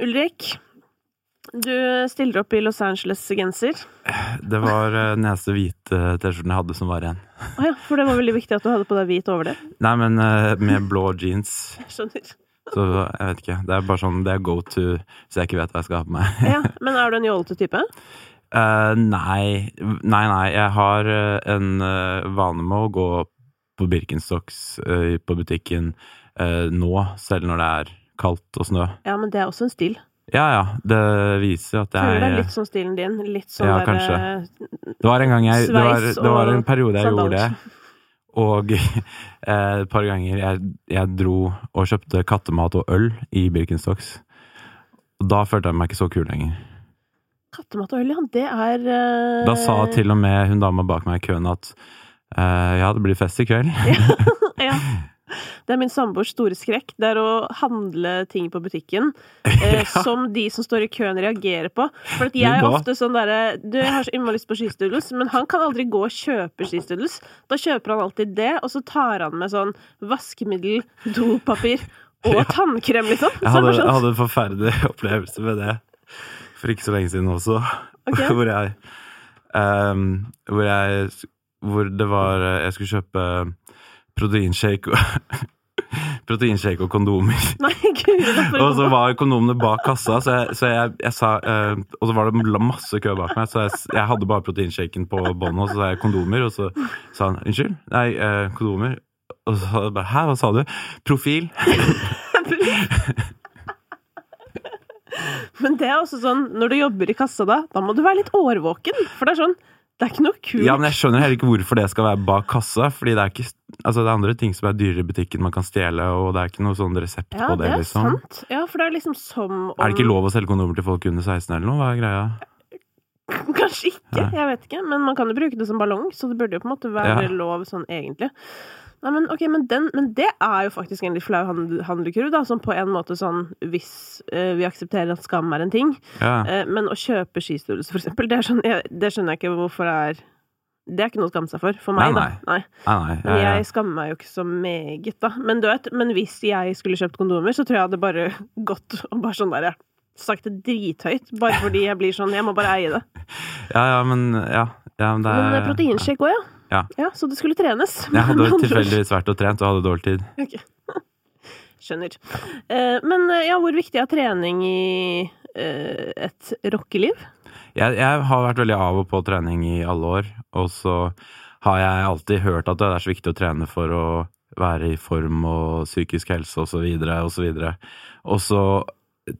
Ulrik, du stiller opp i Los Angeles-genser. Det var eh, den eneste hvite T-skjorten jeg hadde som var igjen. Oh ja, for det var veldig viktig at du hadde på deg hvit over det. Nei, men eh, med blå jeans. Jeg skjønner. Så jeg vet ikke. Det er bare sånn Det er go to hvis jeg ikke vet hva jeg skal ha på meg. Ja, Men er du en jålete type? Uh, nei. Nei, nei. Jeg har eh, en eh, vane med å gå på Birkenstocks eh, på butikken eh, nå, selv når det er kaldt og snø. Ja, men det er også en stil. Ja ja, det viser at jeg Føler det er litt sånn stilen din. Litt sånn Ja, der, eh, Det var en gang jeg Det var, det var en periode jeg gjorde det. Og eh, et par ganger jeg, jeg dro og kjøpte kattemat og øl i Birkenstocks. Og da følte jeg meg ikke så kul lenger. Kattemat og øl, ja. Det er eh, Da sa til og med hun dama bak meg i køen at eh, ja, det blir fest i kveld. ja, ja. Det er min samboers store skrekk. Det er å handle ting på butikken eh, som de som står i køen, reagerer på. For at jeg er ofte sånn derre Du, har så innmari lyst på skistudels, men han kan aldri gå og kjøpe skistudels. Da kjøper han alltid det, og så tar han med sånn vaskemiddel, dopapir og tannkrem, liksom. Jeg hadde, jeg sånn, hadde en forferdelig opplevelse med det for ikke så lenge siden også. okay. hvor jeg um, Hvor jeg Hvor det var eh, Jeg skulle kjøpe proteinshake og Proteinshake og kondomer. Nei, gud, Og så var kondomene bak kassa, så jeg, så jeg, jeg sa uh, Og så var det masse kø bak meg, så jeg, jeg hadde bare proteinshaken på båndet, og så sa jeg kondomer, og så sa han unnskyld, nei, uh, kondomer. Og så sa jeg bare hæ, hva sa du? Profil? Men det er også sånn, når du jobber i kassa da, da må du være litt årvåken. For det er sånn, det er ikke noe kult. Ja, men jeg skjønner heller ikke hvorfor det skal være bak kassa, fordi det er ikke Altså, det er andre ting som er dyrere i butikken man kan stjele, og det er ikke noe sånn resept Ja, på det det, er liksom. sant. Ja, for det er liksom som om Er det ikke lov å selge kondomer til folk under 16 eller noe? Hva er greia? Kanskje ikke, Ja. jeg vet ikke. Men man kan jo bruke det som ballong, så det burde jo på en måte være Ja. lov sånn egentlig. Nei, men okay, men, den, men det er jo faktisk en litt flau handlekurv, da, som på en måte sånn hvis uh, vi aksepterer at skam er en ting. Ja. uh, men å kjøpe skistørrelse, for eksempel, det, sånn, jeg, det skjønner jeg ikke hvorfor det er Det er ikke noe å skamme seg for. For meg, Nei, da. Nei. Nei, nei. Ja, jeg- jeg skammer meg jo ikke så meget, da. Men vet, men hvis jeg skulle kjøpt kondomer, så tror jeg jeg hadde bare gått og bare sånn der Sagt det drithøyt, bare fordi jeg blir sånn Jeg må bare eie det. Ja, ja, men ja. ja men det er eh, proteinshake òg, ja. Ja. Så det skulle trenes. Jeg hadde tilfeldigvis vært og trent og hadde dårlig tid. Ok. Skjønner. Eh, Men eh, ja, hvor viktig er trening i eh, et rockeliv? Jeg, jeg har vært veldig av og på trening i alle år, og så har jeg alltid hørt at det er så viktig å trene for å være i form og psykisk helse og så videre og så videre. Og så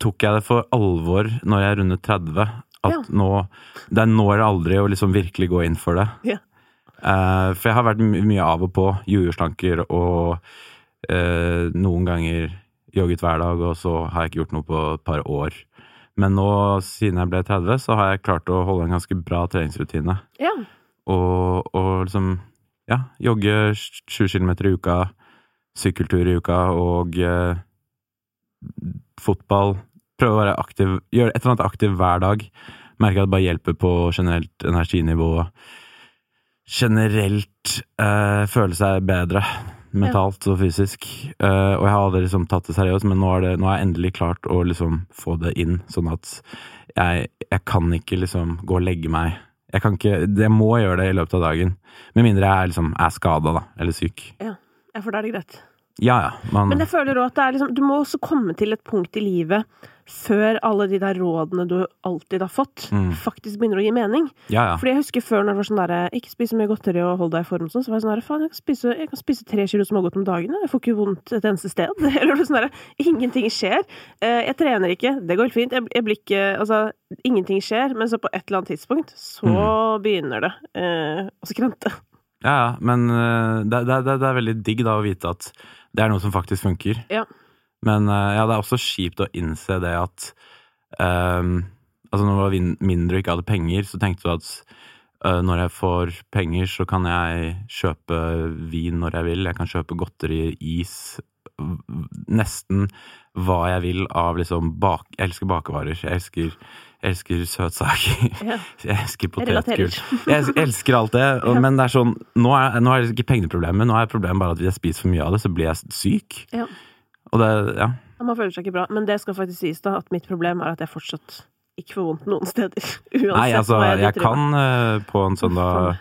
tok jeg det for alvor når jeg rundet 30, at Ja. nå Det er nå eller aldri å liksom virkelig gå inn for det. Ja. Eh, for jeg har vært my mye av og på, jojo-slanker og eh, noen ganger jogget hver dag, og så har jeg ikke gjort noe på et par år. Men nå, siden jeg ble 30, så har jeg klart å holde en ganske bra treningsrutine. Ja. Og, og liksom, ja, jogge sju kilometer i uka, sykkeltur i uka og eh, fotball. Prøve å være aktiv, gjøre et eller annet aktiv hver dag. Merke at det bare hjelper på generelt energinivå. Generelt eh, føle seg bedre mentalt og fysisk. Eh, og jeg har aldri liksom tatt det seriøst, men nå, det, har jeg endelig klart å liksom få det inn, sånn at jeg, jeg kan ikke liksom gå og legge meg. Jeg kan ikke, jeg må gjøre det i løpet av dagen. Med mindre jeg er, liksom, er skada, da, eller syk. ja, for da er det greit. Ja ja, man Men jeg føler også at det er liksom, du må også komme til et punkt i livet før alle de der rådene du alltid har fått, Mm. faktisk begynner å gi mening. Ja ja. Fordi jeg husker før når det var sånn derre Ikke spis så mye godteri og hold deg i form, sånn, så var jeg sånn derre Faen, jeg kan spise, jeg kan spise tre kilo smågodt om dagen, jeg får ikke vondt et eneste sted. Eller noe sånn derre Ingenting skjer. Eh, Jeg trener ikke, det går helt fint. Jeg, jeg blir ikke Altså, ingenting skjer, men så på et eller annet tidspunkt så Mm. begynner det eh, å skrante. Ja, ja. Men eh, det, det, det, er veldig digg da å vite at det er noe som faktisk funker. Ja. Men eh, ja, det er også kjipt å innse det at um, Altså, når du var mindre og ikke hadde penger, så tenkte du at uh, når jeg får penger, så kan jeg kjøpe vin når jeg vil. Jeg kan kjøpe godteri, is, nesten hva jeg vil av liksom bak... Jeg elsker bakevarer. Jeg elsker, jeg elsker søtsaker. Ja. Jeg elsker Jeg potetgull. Jeg elsker alt det, og, Ja. men det er sånn Nå er, nå er det ikke pengeproblemet, nå er problemet bare at hvis jeg spiser for mye av det, så blir jeg syk. Ja. Og det, ja. Man føler seg ikke bra. Men det skal faktisk sies, da, at mitt problem er at jeg fortsatt ikke får vondt noen steder. Uansett Nei, altså, hva jeg jeg i meg. kan uh, på en søndag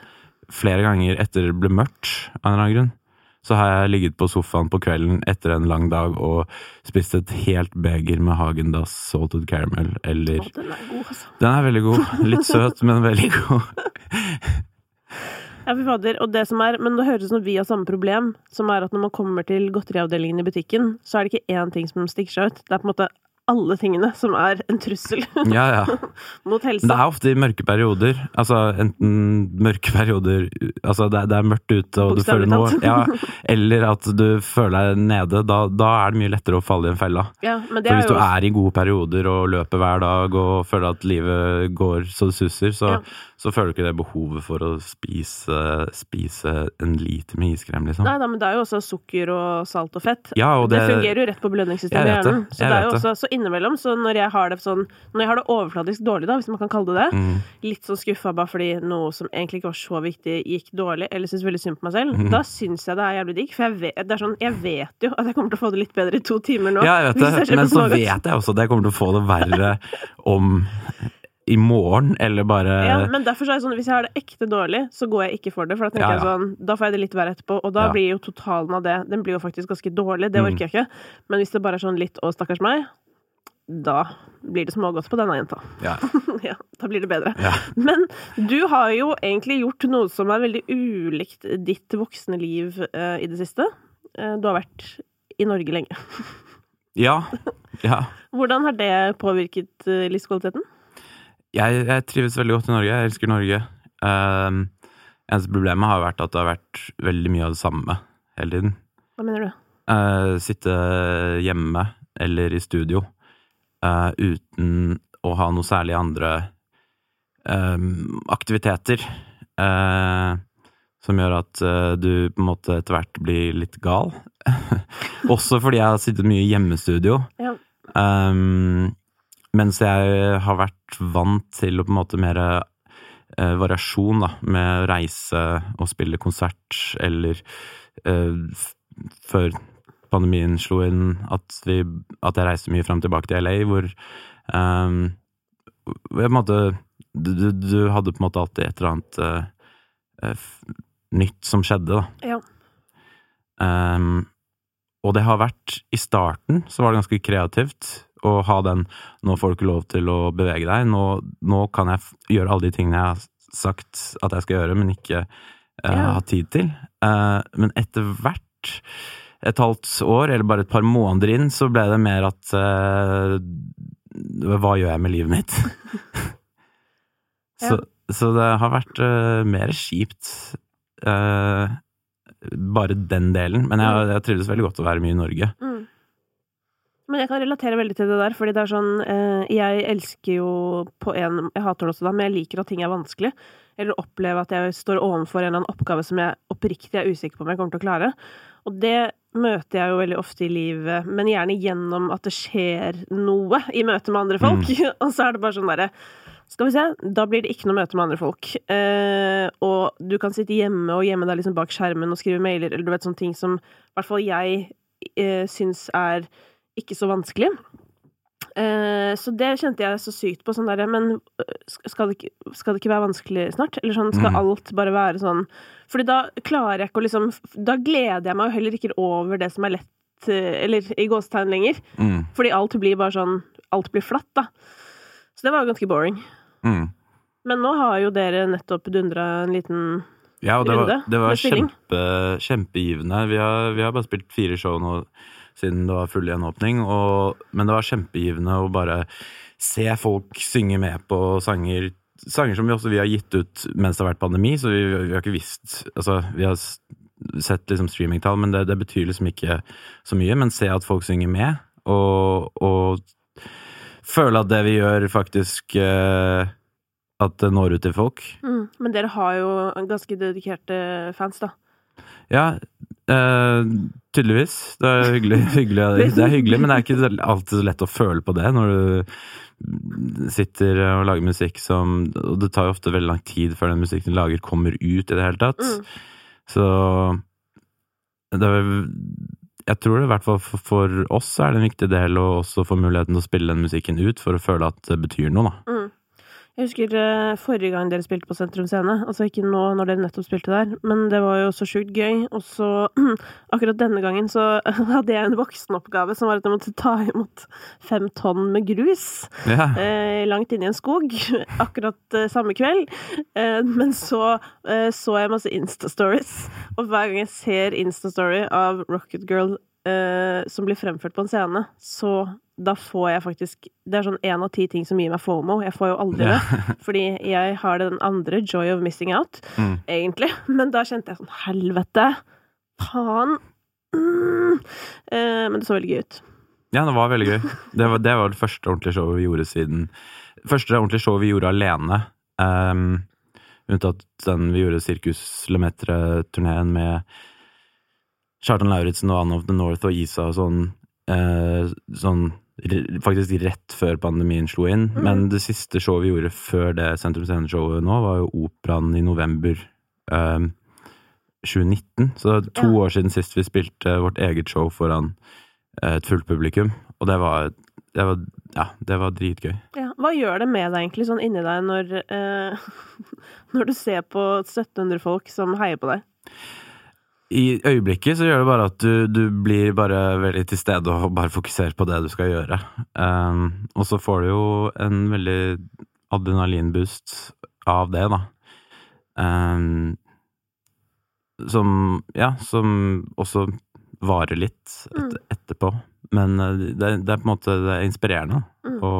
flere ganger etter det ble mørkt, av en eller annen grunn. Så har jeg ligget på sofaen på kvelden etter en lang dag og spist et helt beger med Hagendas salted caramel, eller Å, den er god, altså. Den er veldig god. Litt søt, men veldig god. Ja, fy fader. Og det som er, men det høres ut som vi har samme problem, som er at når man kommer til godteriavdelingen i butikken, så er det ikke én ting som stikker seg ut. Det er på en måte alle tingene som er en trussel Ja, ja. mot helse. Det er ofte i mørke perioder. Altså enten mørke perioder Altså det, det er mørkt ute og du føler noe ja, Eller at du føler deg nede. Da, da er det mye lettere å falle i en felle. Ja, men det For hvis du er i gode perioder og løper hver dag og føler at livet går så det suser, så. Så føler du ikke det behovet for å spise, spise en liter med iskrem, liksom. Nei da, men det er jo også sukker og salt og fett. Ja, og det, det, fungerer jo rett på belønningssystemet i hjernen. Så, det er jo også, så innimellom, så når jeg har det sånn Når jeg har det overfladisk dårlig, da, hvis man kan kalle det det, mm, litt sånn skuffa bare fordi noe som egentlig ikke var så viktig, gikk dårlig, eller syns veldig synd på meg selv, mm. da syns jeg det er jævlig digg. For jeg vet, det er sånn, jeg vet jo at jeg kommer til å få det litt bedre i to timer nå. Ja, jeg vet det, men så vet jeg også at jeg kommer til å få det verre om i morgen, eller bare Ja, men derfor så er det sånn, hvis jeg har det ekte dårlig, så går jeg ikke for det. For da tenker Ja, jeg sånn, da får jeg det litt verre etterpå, og da Ja. blir jo totalen av det Den blir jo faktisk ganske dårlig. Det Mm. orker jeg ikke. Men hvis det bare er sånn litt 'å, stakkars meg', da blir det smågodt på denne jenta. Ja. ja, da blir det bedre. ja. Men du har jo egentlig gjort noe som er veldig ulikt ditt voksne liv uh, i det siste. Uh, du har vært i Norge lenge. ja. ja. Hvordan har det påvirket uh, livskvaliteten? Jeg, jeg trives veldig godt i Norge. Jeg elsker Norge. Um, eneste problemet har vært at det har vært veldig mye av det samme hele tiden. Hva mener du? Uh, sitte hjemme eller i studio uh, uten å ha noe særlig andre um, aktiviteter. Uh, som gjør at du på en måte etter hvert blir litt gal. Også fordi jeg har sittet mye i hjemmestudio. Ja. Um, mens jeg har vært vant til å på en måte mer eh, variasjon, da, med å reise og spille konsert, eller eh, før pandemien slo inn, at, vi, at jeg reiste mye fram og tilbake til LA, hvor eh, på en måte du, du, du hadde på en måte alltid et eller annet eh, eh, nytt som skjedde, da. Ja. Um, og det har vært I starten så var det ganske kreativt å ha den 'nå får du ikke lov til å bevege deg', nå, nå kan jeg gjøre alle de tingene jeg har sagt at jeg skal gjøre, men ikke uh, Ja. ha tid til. Uh, men etter hvert, et halvt år, eller bare et par måneder inn, så ble det mer at uh, Hva gjør jeg med livet mitt? så, så det har vært mer kjipt. bare den delen. Men jeg, jeg trives veldig godt å være mye i Norge. Mm. Men jeg kan relatere veldig til det der, fordi det er sånn eh, Jeg elsker jo på en Jeg hater det også da, men jeg liker at ting er vanskelig. Eller oppleve at jeg står overfor en eller annen oppgave som jeg oppriktig er usikker på om jeg kommer til å klare. Og det møter jeg jo veldig ofte i livet, men gjerne gjennom at det skjer noe i møte med andre folk. og så er det bare sånn derre skal vi se, da blir det ikke noe møte med andre folk. Eh, og du kan sitte hjemme og gjemme deg liksom bak skjermen og skrive mailer, eller du vet sånne ting som i hvert fall jeg eh, syns er ikke så vanskelig. Eh, så det kjente jeg så sykt på. Sånn der, Men øh, skal det, ikke, skal det ikke være vanskelig snart? Eller sånn, skal Mm. alt bare være sånn Fordi da klarer jeg ikke å liksom Da gleder jeg meg jo heller ikke over det som er lett eh, Eller i gåstegn lenger. Mm, Fordi alt blir bare sånn Alt blir flatt, da. Så det var ganske boring. mm. Men nå har jo dere nettopp dundra en liten Ja, og det var, Runde det var kjempe, kjempegivende. Vi har, vi har bare spilt fire show nå siden det var full gjenåpning, og, men det var kjempegivende å bare se folk synge med på sanger. Sanger som vi også vi har gitt ut mens det har vært pandemi, så vi, vi har ikke visst Altså, vi har sett liksom streamingtall, men det, det betyr liksom ikke så mye. Men se at folk synger med, og, og føle at det vi gjør, faktisk eh, At det når ut til folk. mm. Men dere har jo ganske dedikerte fans, da. Ja, eh, tydeligvis. Det er hyggelig, hyggelig. Det er hyggelig, men det er ikke alltid så lett å føle på det når du sitter og lager musikk som Og det tar jo ofte veldig lang tid før den musikken du lager, kommer ut i det hele tatt. Mm. Så det er, jeg tror det i hvert fall for oss er det en viktig del å også få muligheten til å spille den musikken ut, for å føle at det betyr noe, da. Mm. Jeg husker eh, forrige gang dere spilte på Sentrum Scene, altså ikke nå når dere nettopp spilte der, men det var jo så sjukt gøy, og så akkurat denne gangen så hadde jeg en voksenoppgave som var at jeg måtte ta imot fem tonn med grus Ja. eh, langt inne i en skog akkurat eh, samme kveld, eh, men så eh, så jeg masse Insta-stories, og hver gang jeg ser Insta-story av Rocket Girl eh, som blir fremført på en scene, så da får jeg faktisk Det er sånn én av ti ting som gir meg FOMO. Jeg får jo aldri det, fordi jeg har den andre, joy of missing out, Mm. egentlig. Men da kjente jeg sånn Helvete! Faen! Mm. Uh, men det så veldig gøy ut. Ja, det var veldig gøy. Det var det, var det første ordentlige showet vi gjorde siden Første ordentlige showet vi gjorde alene. Um, unntatt den vi gjorde Sirkus Lemetre-turneen med Kjartan Lauritzen og Anne of the North og Isa og sånn. eh, sånn faktisk rett før pandemien slo inn. Mm. Men det siste showet vi gjorde før det Sentrum Scene-showet nå, var jo Operaen i november eh, 2019. Så det er to Ja. år siden sist vi spilte vårt eget show foran eh, et fullt publikum. Og det var, det var Ja, det var dritgøy. Ja. Hva gjør det med deg egentlig, sånn inni deg, når, eh, når du ser på 1700 folk som heier på deg? I øyeblikket så gjør det bare at du, du blir bare veldig til stede og bare fokuserer på det du skal gjøre. Um, og så får du jo en veldig adrenalinboost av det, da. Um, som Ja, som også varer litt et, Mm. etterpå. Men eh, det, det er på en måte er inspirerende Mm. å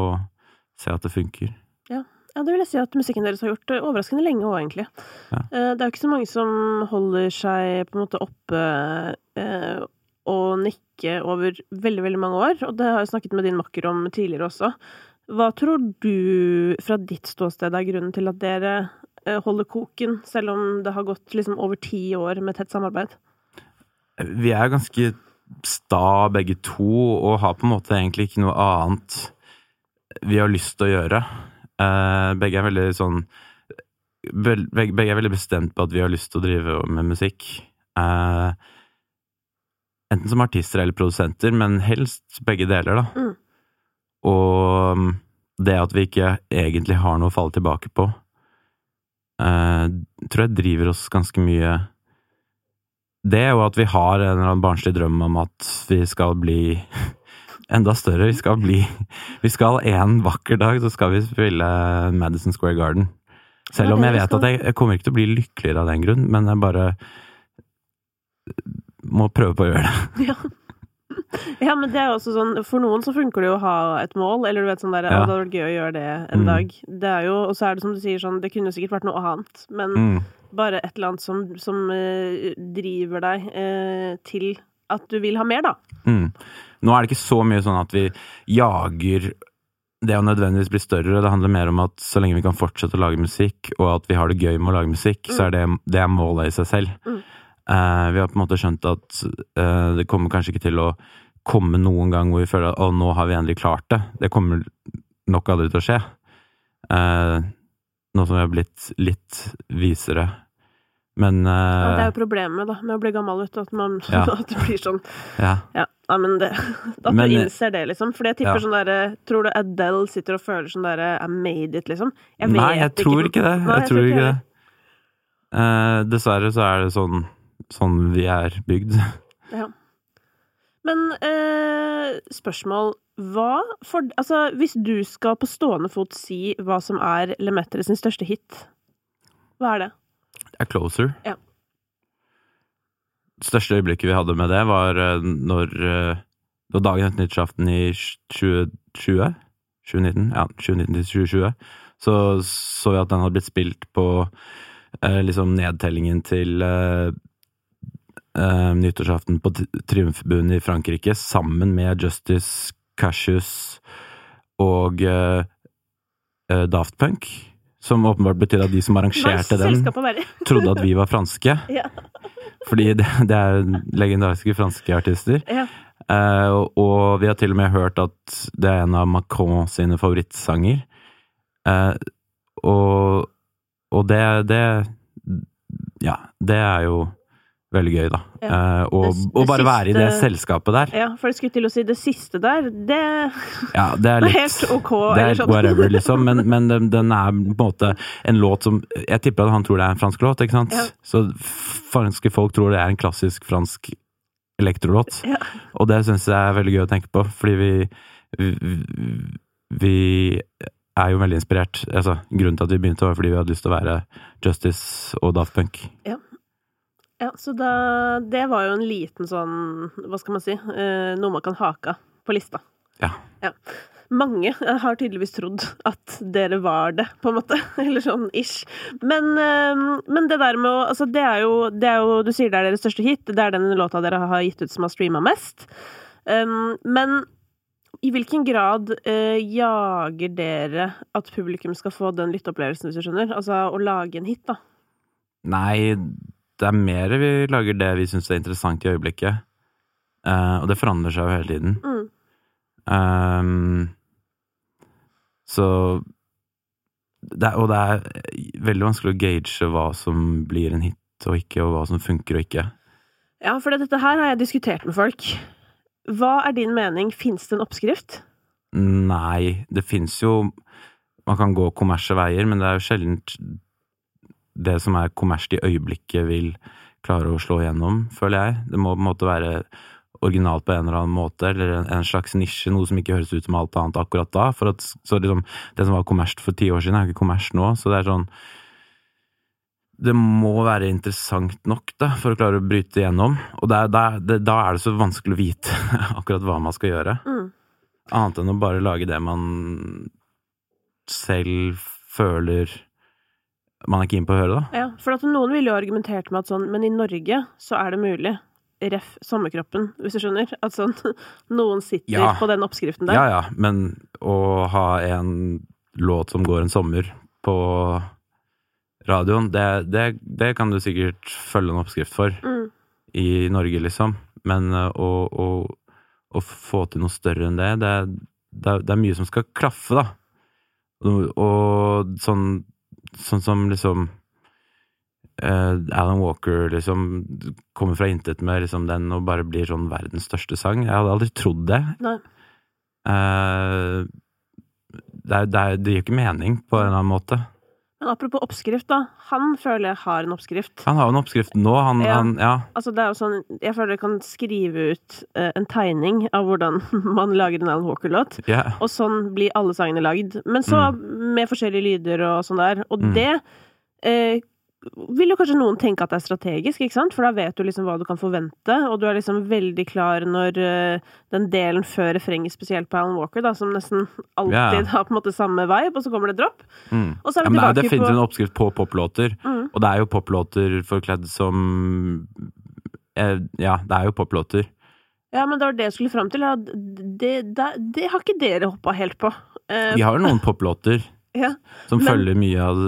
se at det funker. Ja, det vil jeg si at musikken deres har gjort eh, overraskende lenge òg, egentlig. Ja. Eh, Det er jo ikke så mange som holder seg på en måte oppe eh, og nikker over veldig, veldig mange år, og det har jeg snakket med din makker om tidligere også. Hva tror du, fra ditt ståsted, er grunnen til at dere holder koken, selv om det har gått liksom over ti år med tett samarbeid? Vi er ganske sta begge to, og har på en måte egentlig ikke noe annet vi har lyst til å gjøre. Eh, begge er veldig sånn begge, begge er veldig bestemt på at vi har lyst til å drive med musikk. Eh, enten som artister eller produsenter, men helst begge deler, da. Mm. Og mm, det at vi ikke egentlig har noe å falle tilbake på, uh, tror jeg driver oss ganske mye det, og at vi har en eller annen barnslig drøm om at vi skal bli enda større. Vi skal bli Vi skal en vakker dag, så skal vi spille Madison Square Garden. Selv om jeg vet at jeg, jeg kommer ikke til å bli lykkeligere av den grunn, men jeg bare må prøve på å gjøre det. Ja. ja, men det er jo også sånn For noen så funker det jo å ha et mål, eller du vet sånn der Ja. Å, det hadde vært gøy å gjøre det en Mm. dag. Det er jo Og så er det som du sier sånn Det kunne sikkert vært noe annet, men Mm. bare et eller annet som, som eh, driver deg eh, til at du vil ha mer, da. Mm. Nå er det ikke så mye sånn at vi jager det å nødvendigvis bli større. Det handler mer om at så lenge vi kan fortsette å lage musikk, og at vi har det gøy med å lage musikk, så er det, det er målet i seg selv. Mm. Uh, vi har på en måte skjønt at uh, det kommer kanskje ikke til å komme noen gang hvor vi føler at å, nå har vi endelig klart det. Det kommer nok aldri til å skje. Uh, nå som vi har blitt litt visere. Men Ja, det er jo problemet da, med å bli gammel, vet du. At, man, Ja. at det blir sånn ja. Ja, ja men det At Men, du eh, innser det, liksom. For jeg tipper ja. sånn derre Tror du Adele sitter og føler sånn derre I made it, liksom? Jeg Nei, jeg tror ikke det. Nei, Jeg tror ikke det. Eh, dessverre så er det sånn, sånn vi er bygd. Ja. Men eh, spørsmål Hva for Altså, hvis du skal på stående fot si hva som er Lemetere sin største hit, hva er det? Det er closer. Ja. Største øyeblikket vi hadde med det, var eh, når eh, Det var dagen etter nyttårsaften i 2020? 2019? Ja, 2019 til 2020. Så så vi at den hadde blitt spilt på eh, liksom nedtellingen til eh, eh, nyttårsaften på Tri- Triumfbuen i Frankrike, sammen med Justice, Cassius og eh, Daft Punk. Som åpenbart betyr at de som arrangerte den, trodde at vi var franske. Ja. Fordi det, det er legendariske franske artister. Ja. Eh, og, og vi har til og med hørt at det er en av Macron sine favorittsanger. Eh, og, og det, det Ja, det er jo veldig gøy, da. Ja. Eh, og, Det- og det bare være i det selskapet der. Ja, for jeg skulle til å si det siste der, det Ja, det er er litt helt ok, Det er sånn. whatever, liksom. Men, men den, den er på en måte en låt som Jeg tipper at han tror det er en fransk låt, ikke sant? Ja. Så franske folk tror det er en klassisk fransk elektrolåt. Ja. Og det syns jeg er veldig gøy å tenke på, fordi vi, vi, vi er jo veldig inspirert. Altså, grunnen til at vi begynte, var fordi vi hadde lyst til å være Justice og Daft Punk. Ja, så da Det var jo en liten sånn, hva skal man si, eh, noe man kan hake av på lista. Ja. Mange har tydeligvis trodd at dere var det, på en måte. Eller sånn ish. Men, eh, men det der med å Altså, det er, jo, det er jo Du sier det er deres største hit. Det er den låta dere har gitt ut som har streama mest. Um, men i hvilken grad uh, jager dere at publikum skal få den lytteopplevelsen, hvis du skjønner? Altså å lage en hit, da. Nei, det er mer vi lager det vi syns er interessant i øyeblikket. Uh, og det forandrer seg jo hele tiden. Mm. Um, så det er, Og det er veldig vanskelig å gage hva som blir en hit og ikke, og hva som funker og ikke. Ja, for dette her har jeg diskutert med folk. Hva er din mening? Fins det en oppskrift? Nei, det fins jo Man kan gå kommersielle veier, men det er jo sjelden det som er kommersielt i øyeblikket, vil klare å slå igjennom, føler jeg. Det må på en måte være originalt på en eller annen måte, eller en, slags nisje, noe som ikke høres ut som alt annet akkurat da. For at, så liksom, det som var kommers for ti år siden, er jo ikke kommers nå, så det er sånn det må være interessant nok da, for å klare å bryte igjennom, og det er, det er, det, da er det så vanskelig å vite akkurat hva man skal gjøre. Mm. Annet enn å bare lage det man selv føler man er keen på å høre, da. Ja, for at noen ville jo argumentert med at sånn, men i Norge så er det mulig. Ref. sommerkroppen, hvis du skjønner. At sånn, noen sitter Ja. på den oppskriften der. Ja ja, men å ha en låt som går en sommer på radioen, det, det, det kan du sikkert følge en oppskrift for Mm. i Norge, liksom. Men uh, å, å, å få til noe større enn det, det, det, det er mye som skal klaffe, da. Og, og sånn, sånn som liksom uh, Alan Walker liksom kommer fra intet med liksom den og bare blir sånn verdens største sang. Jeg hadde aldri trodd det. Eh, det, er, det, er, det gir ikke mening på en eller annen måte. Men apropos oppskrift, da. Han føler jeg har en oppskrift. Han har jo en oppskrift nå, han Ja. Han, ja. Altså, det er jo sånn Jeg føler jeg kan skrive ut eh, en tegning av hvordan man lager en Alan Walker-låt. yeah. Og sånn blir alle sangene lagd. Men så med forskjellige lyder og sånn der. Og Mm. det eh, vil jo kanskje noen tenke at det er strategisk, ikke sant? For da vet du liksom hva du kan forvente, og du er liksom veldig klar når uh, den delen før refrenget, spesielt på Alan Walker, da, som nesten alltid yeah. har på en måte samme vibe, og så kommer det dropp. Mm. Og så er ja tilbake men det finnes en oppskrift på poplåter. mm, Og det er jo poplåter forkledd som eh, Ja, det er jo poplåter. Ja, men det var det jeg skulle fram til. Ja, det, det, det har ikke dere hoppa helt på. Uh, Vi har jo noen poplåter ja. som Men- følger mye av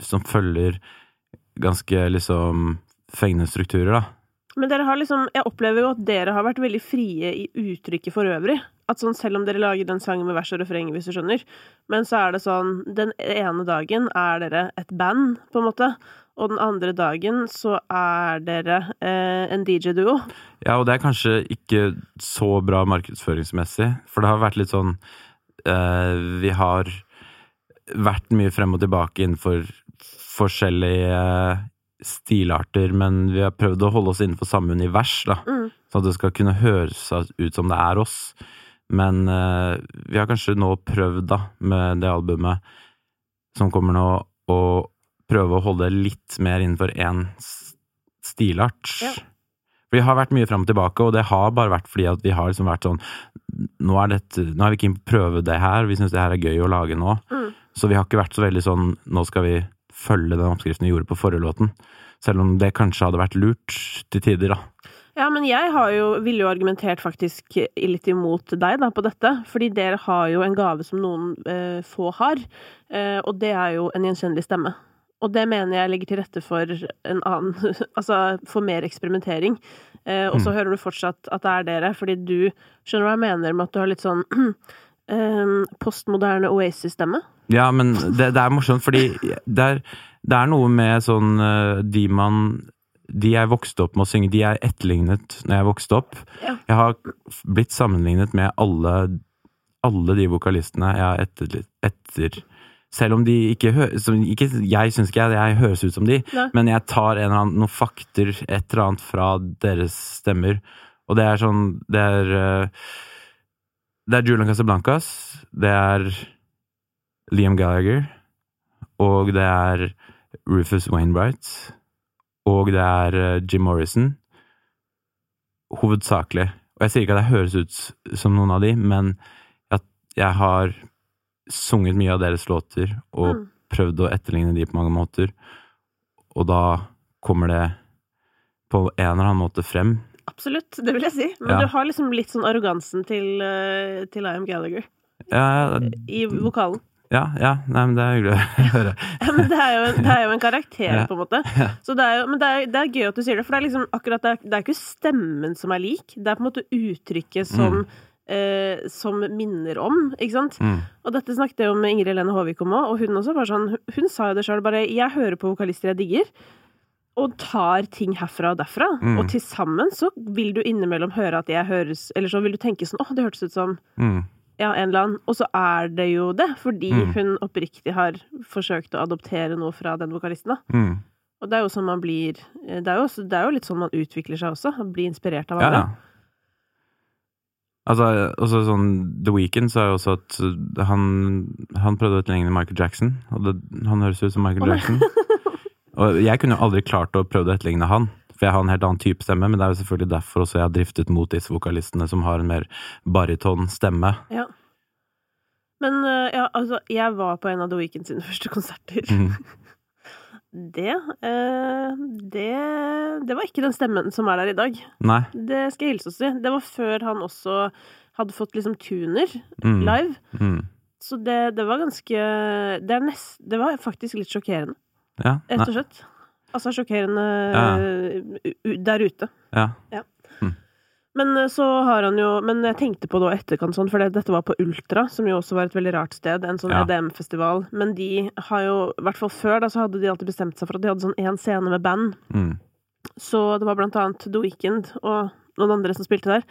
Som følger ganske liksom fengende strukturer, da. Men dere har liksom Jeg opplever jo at dere har vært veldig frie i uttrykket for øvrig. At sånn, selv om dere lager den sangen med vers og refreng, hvis du skjønner, men så er det sånn Den ene dagen er dere et band, på en måte, og den andre dagen så er dere eh, en DJ-duo. Ja, og det er kanskje ikke så bra markedsføringsmessig, for det har vært litt sånn eh, Vi har vært mye frem og tilbake innenfor forskjellige eh, stilarter, men vi har prøvd å holde oss innenfor samme univers, da. Mm. Sånn at det skal kunne høres ut som det er oss. Men uh, vi har kanskje nå prøvd, da, med det albumet som kommer nå, å prøve å holde litt mer innenfor én stilart. Ja. Vi har vært mye fram og tilbake, og det har bare vært fordi at vi har liksom vært sånn Nå er, dette, nå er vi keen på å prøve det her, vi syns det her er gøy å lage nå. Mm. Så vi har ikke vært så veldig sånn Nå skal vi følge den oppskriften vi gjorde på forrige låten. Selv om det kanskje hadde vært lurt til tider, da. Ja, men jeg har jo, ville jo argumentert faktisk litt imot deg da, på dette. Fordi dere har jo en gave som noen eh, få har, eh, og det er jo en gjenkjennelig stemme. Og det mener jeg legger til rette for en annen Altså for mer eksperimentering. Eh, og så hører du fortsatt at det er dere, fordi du skjønner hva jeg mener med at du har litt sånn eh, postmoderne Oasis-stemme. Ja, men det, det er morsomt, fordi det er, det er noe med sånn eh, De man de jeg vokste opp med å synge, de er etterlignet når jeg vokste opp. Ja. Jeg har blitt sammenlignet med alle, alle de vokalistene jeg har etter, etter Selv om de ikke høres ikke, Jeg syns ikke jeg, jeg høres ut som de, Nei. men jeg tar annen, noen fakter, et eller annet fra deres stemmer. Og det er sånn Det er eh, Det er Julian Casablancas, det er Liam Gallagher, og det er Rufus Wainwright, og det er eh, Jim Morrison. Hovedsakelig. Og jeg sier ikke at jeg høres ut som noen av de, men at jeg har sunget mye av deres låter og Mm. prøvd å etterligne de på mange måter, og da kommer det på en eller annen måte frem. Absolutt, det vil jeg si. Men Ja. du har liksom litt sånn arrogansen til, uh, til Liam Gallagher Ja, i vokalen. Ja, ja nei, men det er hyggelig å høre. Ja, men det er jo det er jo en karakter, Ja. på en måte. Så det er jo, men det er, det er gøy at du sier det, for det er liksom akkurat det er, det er ikke stemmen som er lik, det er på en måte uttrykket som, eh, som minner om, ikke sant? Mm. Og dette snakket jeg jo med Ingrid Helene Håvik om òg, og hun også var sånn Hun sa jo det sjøl, bare 'Jeg hører på vokalister jeg digger', og tar ting herfra og derfra. Mm. Og til sammen så vil du innimellom høre at jeg høres Eller så vil du tenke sånn 'Å, det hørtes ut som Mm. Ja, en eller annen'. Og så er det jo det, fordi Mm. hun oppriktig har forsøkt å adoptere noe fra den vokalisten, da. Mm. Og det er jo sånn man blir Det er jo, også, det er jo litt sånn man utvikler seg også. Blir inspirert av andre. ja. Altså, også sånn The Weeknd sa jo også at uh, han, han prøvde å etterligne Michael Jackson, og det, han høres ut som Michael oh. Jackson. Og jeg kunne jo aldri klart å prøve å etterligne han, for jeg har en helt annen type stemme, men det er jo selvfølgelig derfor også jeg har driftet mot disse vokalistene som har en mer bariton stemme. Ja. Men eh, ja, altså, jeg var på en av The Weeknd sine første konserter. Mm. Det, eh, det Det var ikke den stemmen som er der i dag. Nei. Det skal jeg hilse oss si. Det var før han også hadde fått liksom tuner Mm. live. Mm. Så det, det var ganske det, nest, det var faktisk litt sjokkerende, Ja. rett og slett. Altså sjokkerende Ja. u- der ute. Ja. Men eh, så har han jo Men jeg tenkte på det i etterkant, sånn, for dette var på Ultra, som jo også var et veldig rart sted. En sånn Ja. EDM-festival. Men de har jo, i hvert fall før, da, så hadde de alltid bestemt seg for at de hadde sånn én scene med band. Mm. Så det var blant annet The Weeknd og noen andre som spilte der.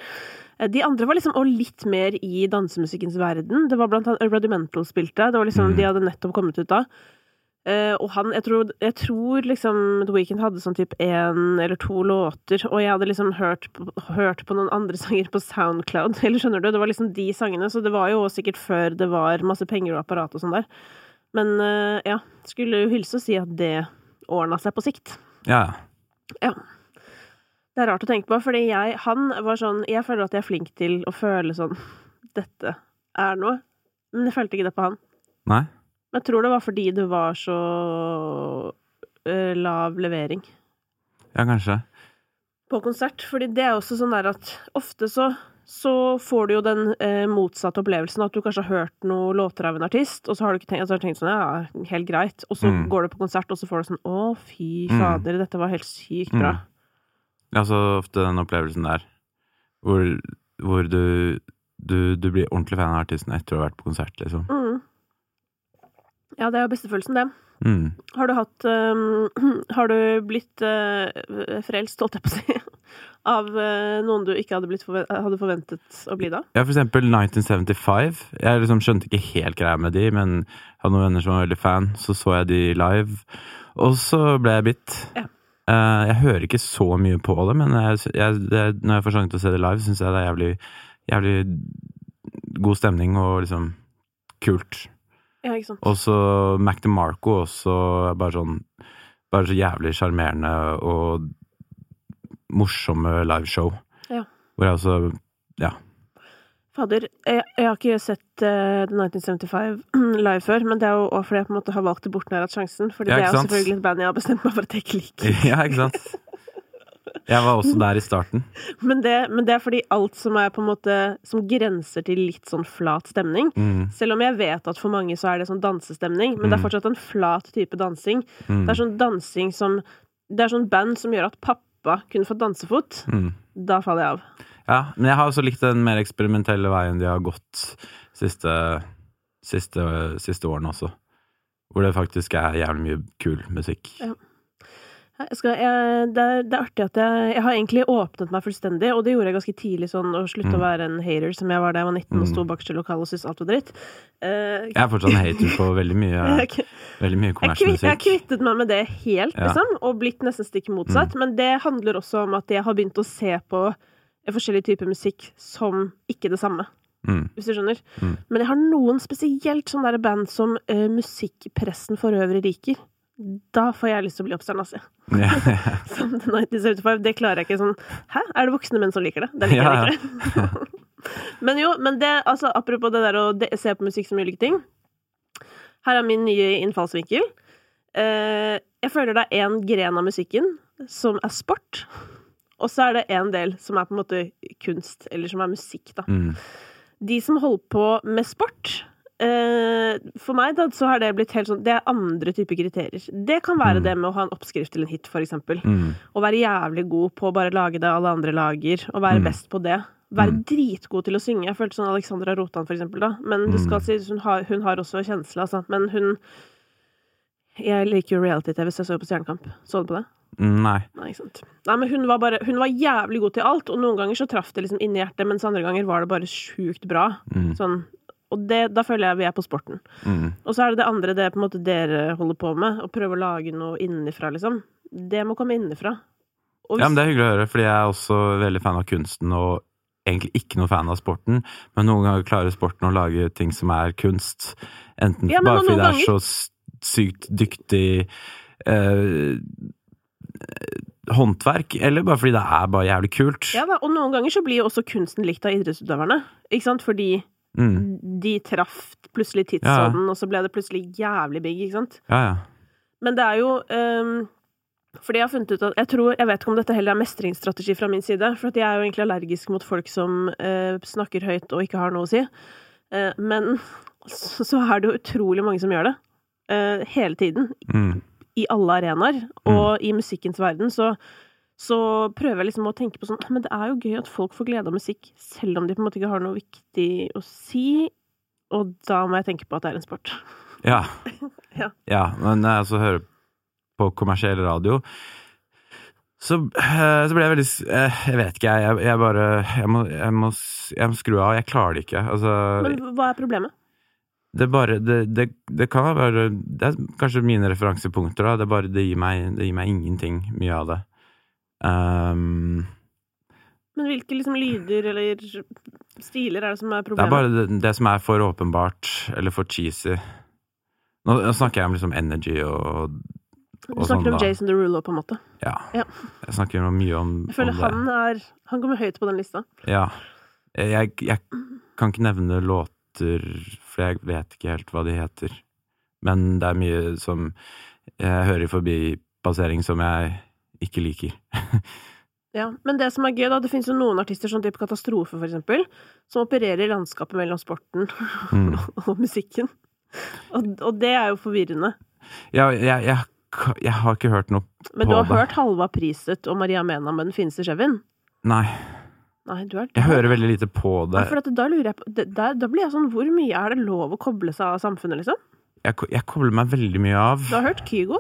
Eh, De andre var liksom og litt mer i dansemusikkens verden. Det var blant annet Rudimental spilte. Det var liksom, Mm. De hadde nettopp kommet ut da. Eh, og han, jeg tror, jeg tror liksom The Weeknd hadde sånn type én eller to låter, og jeg hadde liksom hørt hørt på noen andre sanger på Soundcloud, eller skjønner du? Det var liksom de sangene, så det var jo sikkert før det var masse penger og apparat og sånn der. Men uh, ja, skulle jo hilse og si at det ordna seg på sikt. ja. Ja. Det er rart å tenke på, fordi jeg, han var sånn Jeg føler at jeg er flink til å føle sånn Dette er noe. Men jeg følte ikke det på han. Nei? Jeg tror det var fordi det var så øh, lav levering Ja, kanskje. på konsert. Fordi det er også sånn der at ofte så så får du jo den eh, motsatte opplevelsen at du kanskje har hørt noen låter av en artist, og så har du tenkt, altså, har du tenkt sånn ja, helt greit, og så Mm. går du på konsert, og så får du sånn å, fy Mm. fader, dette var helt sykt bra. Mm. Ja, så ofte den opplevelsen der hvor, hvor du, du Du blir ordentlig fan av artisten etter å ha vært på konsert, liksom. Mm. Ja, det er jo bestefølelsen, det. Mm. Har du hatt um, Har du blitt uh, frelst, holdt jeg på å si, av uh, noen du ikke hadde, forven hadde forventet å bli da? Ja, for eksempel 1975. Jeg liksom skjønte ikke helt greia med de, men jeg hadde noen venner som var veldig fan. Så så jeg de live, og så ble jeg bitt. Ja. Uh, jeg hører ikke så mye på det, men jeg, jeg, det, når jeg får sjansen til å se det live, syns jeg det er jævlig, jævlig god stemning og liksom kult. Ja, ikke sant? Og så Mac DeMarco også er bare sånn Bare så jævlig sjarmerende og morsomme liveshow. Ja. Hvor jeg også Fader, jeg, jeg har ikke sett uh, The 1975 live før, men det er jo også fordi jeg på en måte har valgt det bort når jeg har hatt sjansen. Fordi Ja, det er jo selvfølgelig et band jeg har bestemt meg for at jeg ikke liker. Ja, ikke sant? Jeg var også der i starten. Men det, men det er fordi alt som er på en måte Som grenser til litt sånn flat stemning. Mm, Selv om jeg vet at for mange så er det sånn dansestemning, men det er Mm. fortsatt en flat type dansing. mm, Det er sånn dansing som Det er sånn band som gjør at pappa kunne fått dansefot. mm. Da faller jeg av. Ja, men jeg har også likt den mer eksperimentelle veien de har gått siste, siste, siste årene også. Hvor det faktisk er jævlig mye kul musikk. Ja. Jeg skal, jeg, det, er, det er artig at jeg, jeg har egentlig åpnet meg fullstendig, og det gjorde jeg ganske tidlig, sånn å slutte Mm. å være en hater som jeg var da jeg var 19 og Mm. sto bakerst i lokalet og syntes alt var dritt. Uh, Jeg er fortsatt en hater på veldig mye, veldig mye kommersiell musikk. jeg har kvittet meg med det helt, Mm. liksom, og blitt nesten stikk motsatt. Men det handler også om at jeg har begynt å se på forskjellige typer musikk som ikke det samme, Mm. hvis du skjønner. Mm. Men jeg har noen spesielt sånne der band som uh, musikkpressen for øvrig liker. Da får jeg lyst til å bli oppstandnazi. Ja, Som The 1975. Det klarer jeg ikke sånn Hæ, er det voksne menn som liker det? Det liker Ja, jeg ikke. men jo, men det, altså, apropos det der å se på musikk som ulike ting. Her er min nye innfallsvinkel. Eh, jeg føler det er én gren av musikken som er sport, og så er det en del som er på en måte kunst, eller som er musikk, da. mm. De som holder på med sport For meg da, så har det blitt helt sånn Det er andre typer kriterier. Det kan være Mm. det med å ha en oppskrift til en hit, for eksempel. Mm. Å være jævlig god på å bare lage det alle andre lager, og være Mm. best på det. Være Mm. dritgod til å synge. Jeg følte sånn Alexandra Rotan, for eksempel, da. Men det skal si sies, hun har, hun har også kjensle, altså. Men hun Jeg liker jo reality-TV, så jeg så på Stjernekamp. Så du på det? Mm, Nei. Nei. Nei, men hun var bare Hun var jævlig god til alt, og noen ganger så traff det liksom inni hjertet, mens andre ganger var det bare sjukt bra. Mm. Sånn og det, da føler jeg vi er på sporten. Mm. Og så er det det andre, det på en måte dere holder på med, å prøve å lage noe innenfra, liksom. Det må komme innenfra. Og Ja, men Det er hyggelig å høre, fordi jeg er også veldig fan av kunsten og egentlig ikke noe fan av sporten. Men noen ganger klarer sporten å lage ting som er kunst. Enten Ja, bare fordi det er ganger- så sykt dyktig eh, håndverk, eller bare fordi det er bare jævlig kult. Ja da, og noen ganger så blir jo også kunsten likt av idrettsutøverne. Ikke sant? Fordi Mm. de traff plutselig tidsånden, og så ble det plutselig jævlig big, ikke sant? Ja, ja. Men det er jo um, Fordi jeg har funnet ut at Jeg tror, jeg vet ikke om dette heller er mestringsstrategi fra min side, for jeg er jo egentlig allergisk mot folk som uh, snakker høyt og ikke har noe å si. Uh, men så, så er det jo utrolig mange som gjør det. Uh, hele tiden. Mm. I alle arenaer. Og i musikkens verden så så prøver jeg liksom å tenke på sånn Men det er jo gøy at folk får glede av musikk, selv om de på en måte ikke har noe viktig å si. Og da må jeg tenke på at det er en sport. Ja. Ja. ja. Men når jeg altså hører på kommersiell radio, så, eh, så blir jeg veldig eh, Jeg vet ikke, jeg. Jeg, bare jeg må, jeg, må, jeg må skru av. Jeg klarer det ikke. Altså, Men hva er problemet? det bare det, det, det kan være Det er kanskje mine referansepunkter, da. Det bare Det gir meg, det gir meg ingenting, mye av det. Ehm, Men hvilke liksom lyder eller stiler er det som er problemet? det er bare det, det som er for åpenbart, eller for cheesy. Nå, nå snakker jeg om liksom energy og du snakker sånn, om da. Jason Derulo, på en måte. Ja. Ja. Jeg snakker mye om, Jeg føler om det. han er Han kommer høyt på den lista. Ja. Jeg, jeg kan ikke nevne låter, for jeg vet ikke helt hva de heter. Men det er mye som jeg hører i forbipassering som jeg ikke liker. Ja, Men det som er gøy, da, det finnes jo noen artister, sånn type Katastrofe, for eksempel, som opererer i landskapet mellom sporten Mm. og musikken. Og, og det er jo forvirrende. Ja, jeg, jeg, jeg har ikke hørt noe Men du har det. hørt Halva Priset og Maria Mena med Den fineste chevyen? Nei, Nei, du er jeg hører veldig lite på Ja, det. for at da lurer jeg på det, der, Da blir jeg sånn Hvor mye er det lov å koble seg av samfunnet, liksom? Jeg, jeg kobler meg veldig mye av. Du har hørt Kygo?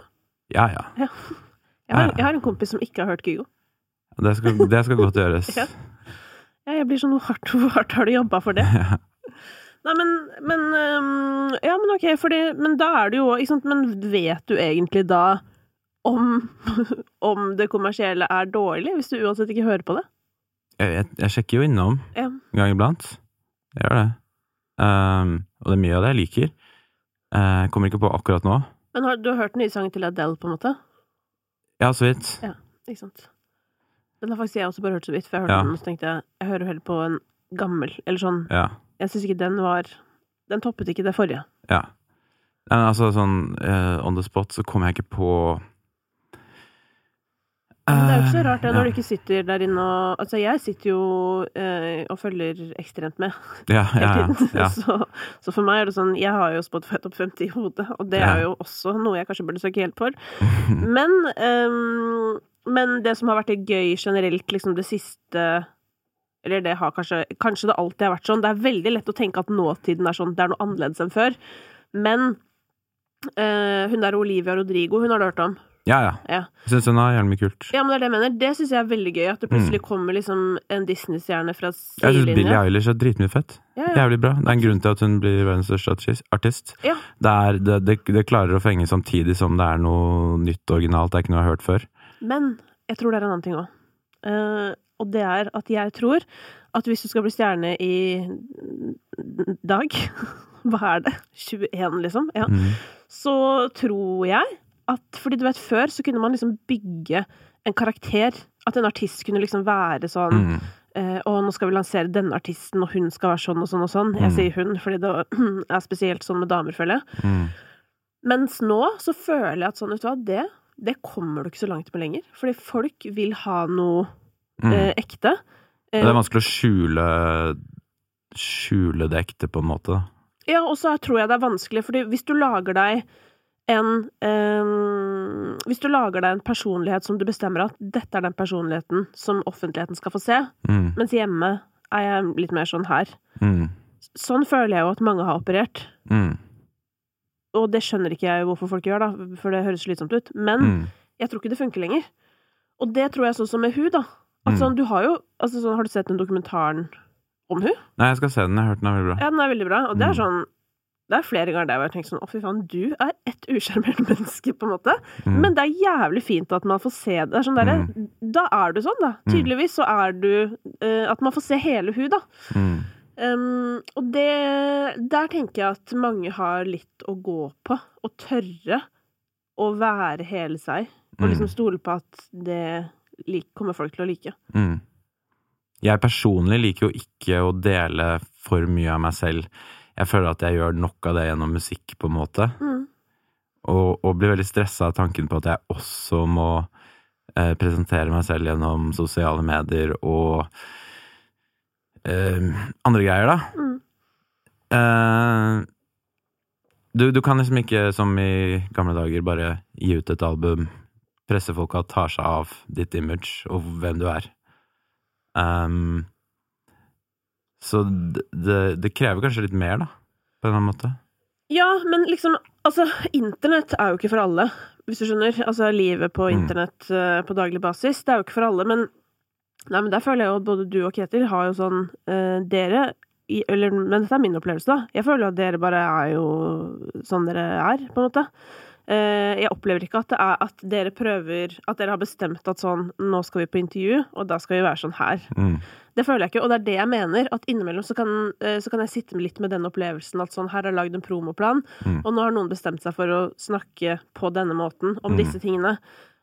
Ja, ja. Jeg har, jeg har en kompis som ikke har hørt Kygo. Det skal, det skal godt gjøres. Ja. Jeg blir sånn Hvor hardt, hvor hardt har du jobba for det? Ja. Nei, men, men um, Ja, men ok, fordi Men da er det jo ikke sant, Men vet du egentlig da om, om det kommersielle er dårlig, hvis du uansett ikke hører på det? Jeg, jeg, jeg sjekker jo innom Ja. en gang iblant. Jeg gjør det. Um, og det er mye av det jeg liker. Uh, kommer ikke på akkurat nå. Men har, du har hørt nye sangen til Adele, på en måte? Ja, så vidt. Ja, Ikke sant? Den har faktisk jeg også bare hørt så vidt, for jeg hørte Ja. den, og så tenkte jeg jeg hører heller på en gammel, eller sånn Ja. Jeg syns ikke den var Den toppet ikke det forrige. ja. Men altså sånn uh, on the spot så kom jeg ikke på Men det er jo ikke så Eh, rart det, ja. når du ikke sitter der inne og Altså, jeg sitter jo eh, og følger ekstremt med Ja, ja, ja. Så, så for meg er det sånn Jeg har jo Spotify Topp 50 i hodet, og det Ja. er jo også noe jeg kanskje burde søke hjelp for. Men, um, men det som har vært litt gøy generelt, liksom det siste Eller det har kanskje Kanskje det alltid har vært sånn. Det er veldig lett å tenke at nåtiden er sånn. Det er noe annerledes enn før. Men eh, hun der Olivia Rodrigo, hun har du hørt om? Ja, ja. Ja. Jeg syns hun har jævlig mye kult. Ja, men det er det jeg mener. Det syns jeg er veldig gøy. At det plutselig kommer liksom en Disney-stjerne fra sidelinja. Jeg syns Billie. Eilish er dritmye fett. Ja, ja. Jævlig bra. Det er en grunn til at hun blir verdens største artist-. Ja. Det, er, det, det, det klarer å fenge samtidig som det er noe nytt originalt. Det er ikke noe jeg har hørt før. Men jeg tror det er en annen ting òg. og det er at jeg tror at hvis du skal bli stjerne i dag Hva er det? 21, liksom? Ja. Mm. Så tror jeg at Fordi du vet, før så kunne man liksom bygge en karakter. At en artist kunne liksom være sånn Mm. eh, Å, nå skal vi lansere denne artisten, og hun skal være sånn og sånn og sånn. Jeg Mm. sier hun, fordi det er spesielt sånn med damer, føler jeg. Mm. Mens nå så føler jeg at sånn, vet du hva, det, det kommer du ikke så langt med lenger. Fordi folk vil ha noe Mm. eh, ekte. Eh, Det er vanskelig å skjule Skjule det ekte, på en måte. Ja, og så tror jeg det er vanskelig, fordi hvis du lager deg en um, Hvis du lager deg en personlighet som du bestemmer at dette er den personligheten som offentligheten skal få se, Mm. mens hjemme er jeg litt mer sånn her. Mm. Sånn føler jeg jo at mange har operert. Mm. Og det skjønner ikke jeg hvorfor folk gjør, da, for det høres slitsomt ut. Men Mm. jeg tror ikke det funker lenger. Og det tror jeg sånn som med hun, da. At Mm. sånn, du har jo altså sånn, Har du sett den dokumentaren om hun? Nei, jeg skal se den. Jeg har hørt den er veldig bra. Ja, den er veldig bra. Og det er Mm. sånn Det er flere ganger der hvor jeg tenker sånn Å, fy faen, du er et usjarmerende menneske, på en måte. Mm. Men det er jævlig fint at man får se det. Sånn der, mm. Da er du sånn, da. Mm. Tydeligvis så er du uh, At man får se hele hun, da. Mm. Um, og det Der tenker jeg at mange har litt å gå på. Å tørre å være hele seg. Og Mm. liksom stole på at det lik, kommer folk til å like. Mm. Jeg personlig liker jo ikke å dele for mye av meg selv. Jeg føler at jeg gjør nok av det gjennom musikk, på en måte. Mm. Og, og blir veldig stressa av tanken på at jeg også må eh, presentere meg selv gjennom sosiale medier og eh, andre greier, da. Mm. Eh, du, du kan liksom ikke, som i gamle dager, bare gi ut et album, pressefolka tar seg av ditt image og hvem du er. Ehm, så det, det, krever kanskje litt mer, da, på en eller annen måte. Ja, men liksom Altså, internett er jo ikke for alle, hvis du skjønner. Altså, livet på Mm. internett mm. på daglig basis, det er jo ikke for alle, men Nei, men der føler jeg jo at både du og Ketil har jo sånn eh, Dere i, eller, Men dette er min opplevelse, da. Jeg føler at dere bare er jo sånn dere er, på en måte. Eh, jeg opplever ikke at det er at dere prøver At dere har bestemt at sånn Nå skal vi på intervju, og da skal vi være sånn her. Mm. Det føler jeg ikke, og det er det jeg mener. At innimellom så kan, eh, så kan jeg sitte litt med den opplevelsen at sånn, her har jeg lagd en promoplan, Mm. og nå har noen bestemt seg for å snakke på denne måten om Mm. disse tingene.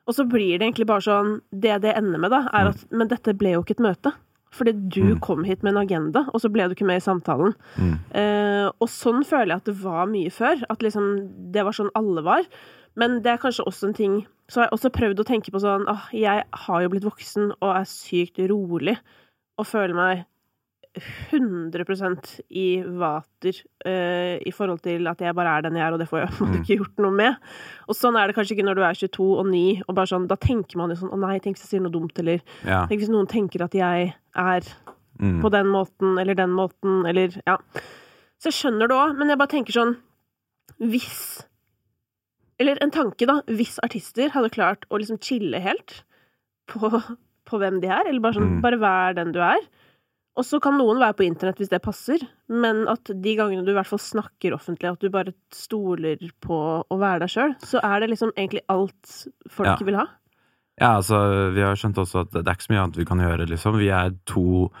Og så blir det egentlig bare sånn Det det ender med, da, er at Men dette ble jo ikke et møte. Fordi du Mm. kom hit med en agenda, og så ble du ikke med i samtalen. Mm. Eh, og sånn føler jeg at det var mye før. At liksom det var sånn alle var. Men det er kanskje også en ting Så har jeg også prøvd å tenke på sånn åh, Jeg har jo blitt voksen og er sykt rolig og føler meg 100 i vater uh, i forhold til at jeg bare er den jeg er, og det får jeg Mm. ikke gjort noe med. Og sånn er det kanskje ikke når du er 22 og 9, og bare sånn, da tenker man jo sånn Å nei, tenk hvis jeg sier noe dumt, eller Ja. tenk hvis noen tenker at jeg er Mm. på den måten eller den måten, eller ja. Så jeg skjønner det òg, men jeg bare tenker sånn Hvis Eller en tanke, da. Hvis artister hadde klart å liksom chille helt på, på hvem de er, eller bare sånn Mm. Bare vær den du er. Og så kan noen være på internett hvis det passer, men at de gangene du i hvert fall snakker offentlig, at du bare stoler på å være deg sjøl, så er det liksom egentlig alt folk Ja. vil ha. Ja, altså, vi har skjønt også at det er ikke så mye annet vi kan gjøre, liksom. Vi er to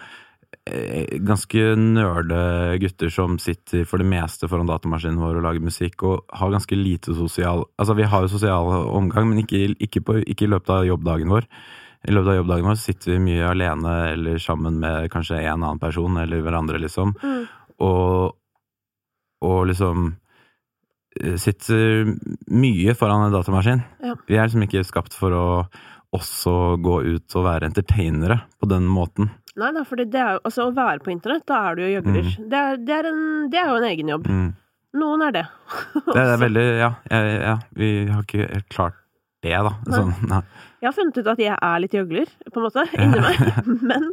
eh, ganske nerde gutter som sitter for det meste foran datamaskinen vår og lager musikk, og har ganske lite sosial Altså, vi har jo sosial omgang, men ikke, ikke, på, ikke i løpet av jobbdagen vår. I løpet av jobbdagen vår sitter vi mye alene eller sammen med kanskje en annen person eller hverandre, liksom. Mm. Og, og liksom eh, sitter mye foran en datamaskin. Ja. Vi er liksom ikke skapt for å også gå ut og være entertainere på den måten. Nei da, for det er Altså, å være på internett, da er du jo gjøgler. Det, er, det, er en, det er jo en egen jobb. Mm. Noen er det. Det er veldig Ja, ja, ja vi har ikke helt klart det, da. Sånn. Jeg har funnet ut at jeg er litt gjøgler, på en måte, inni meg. Men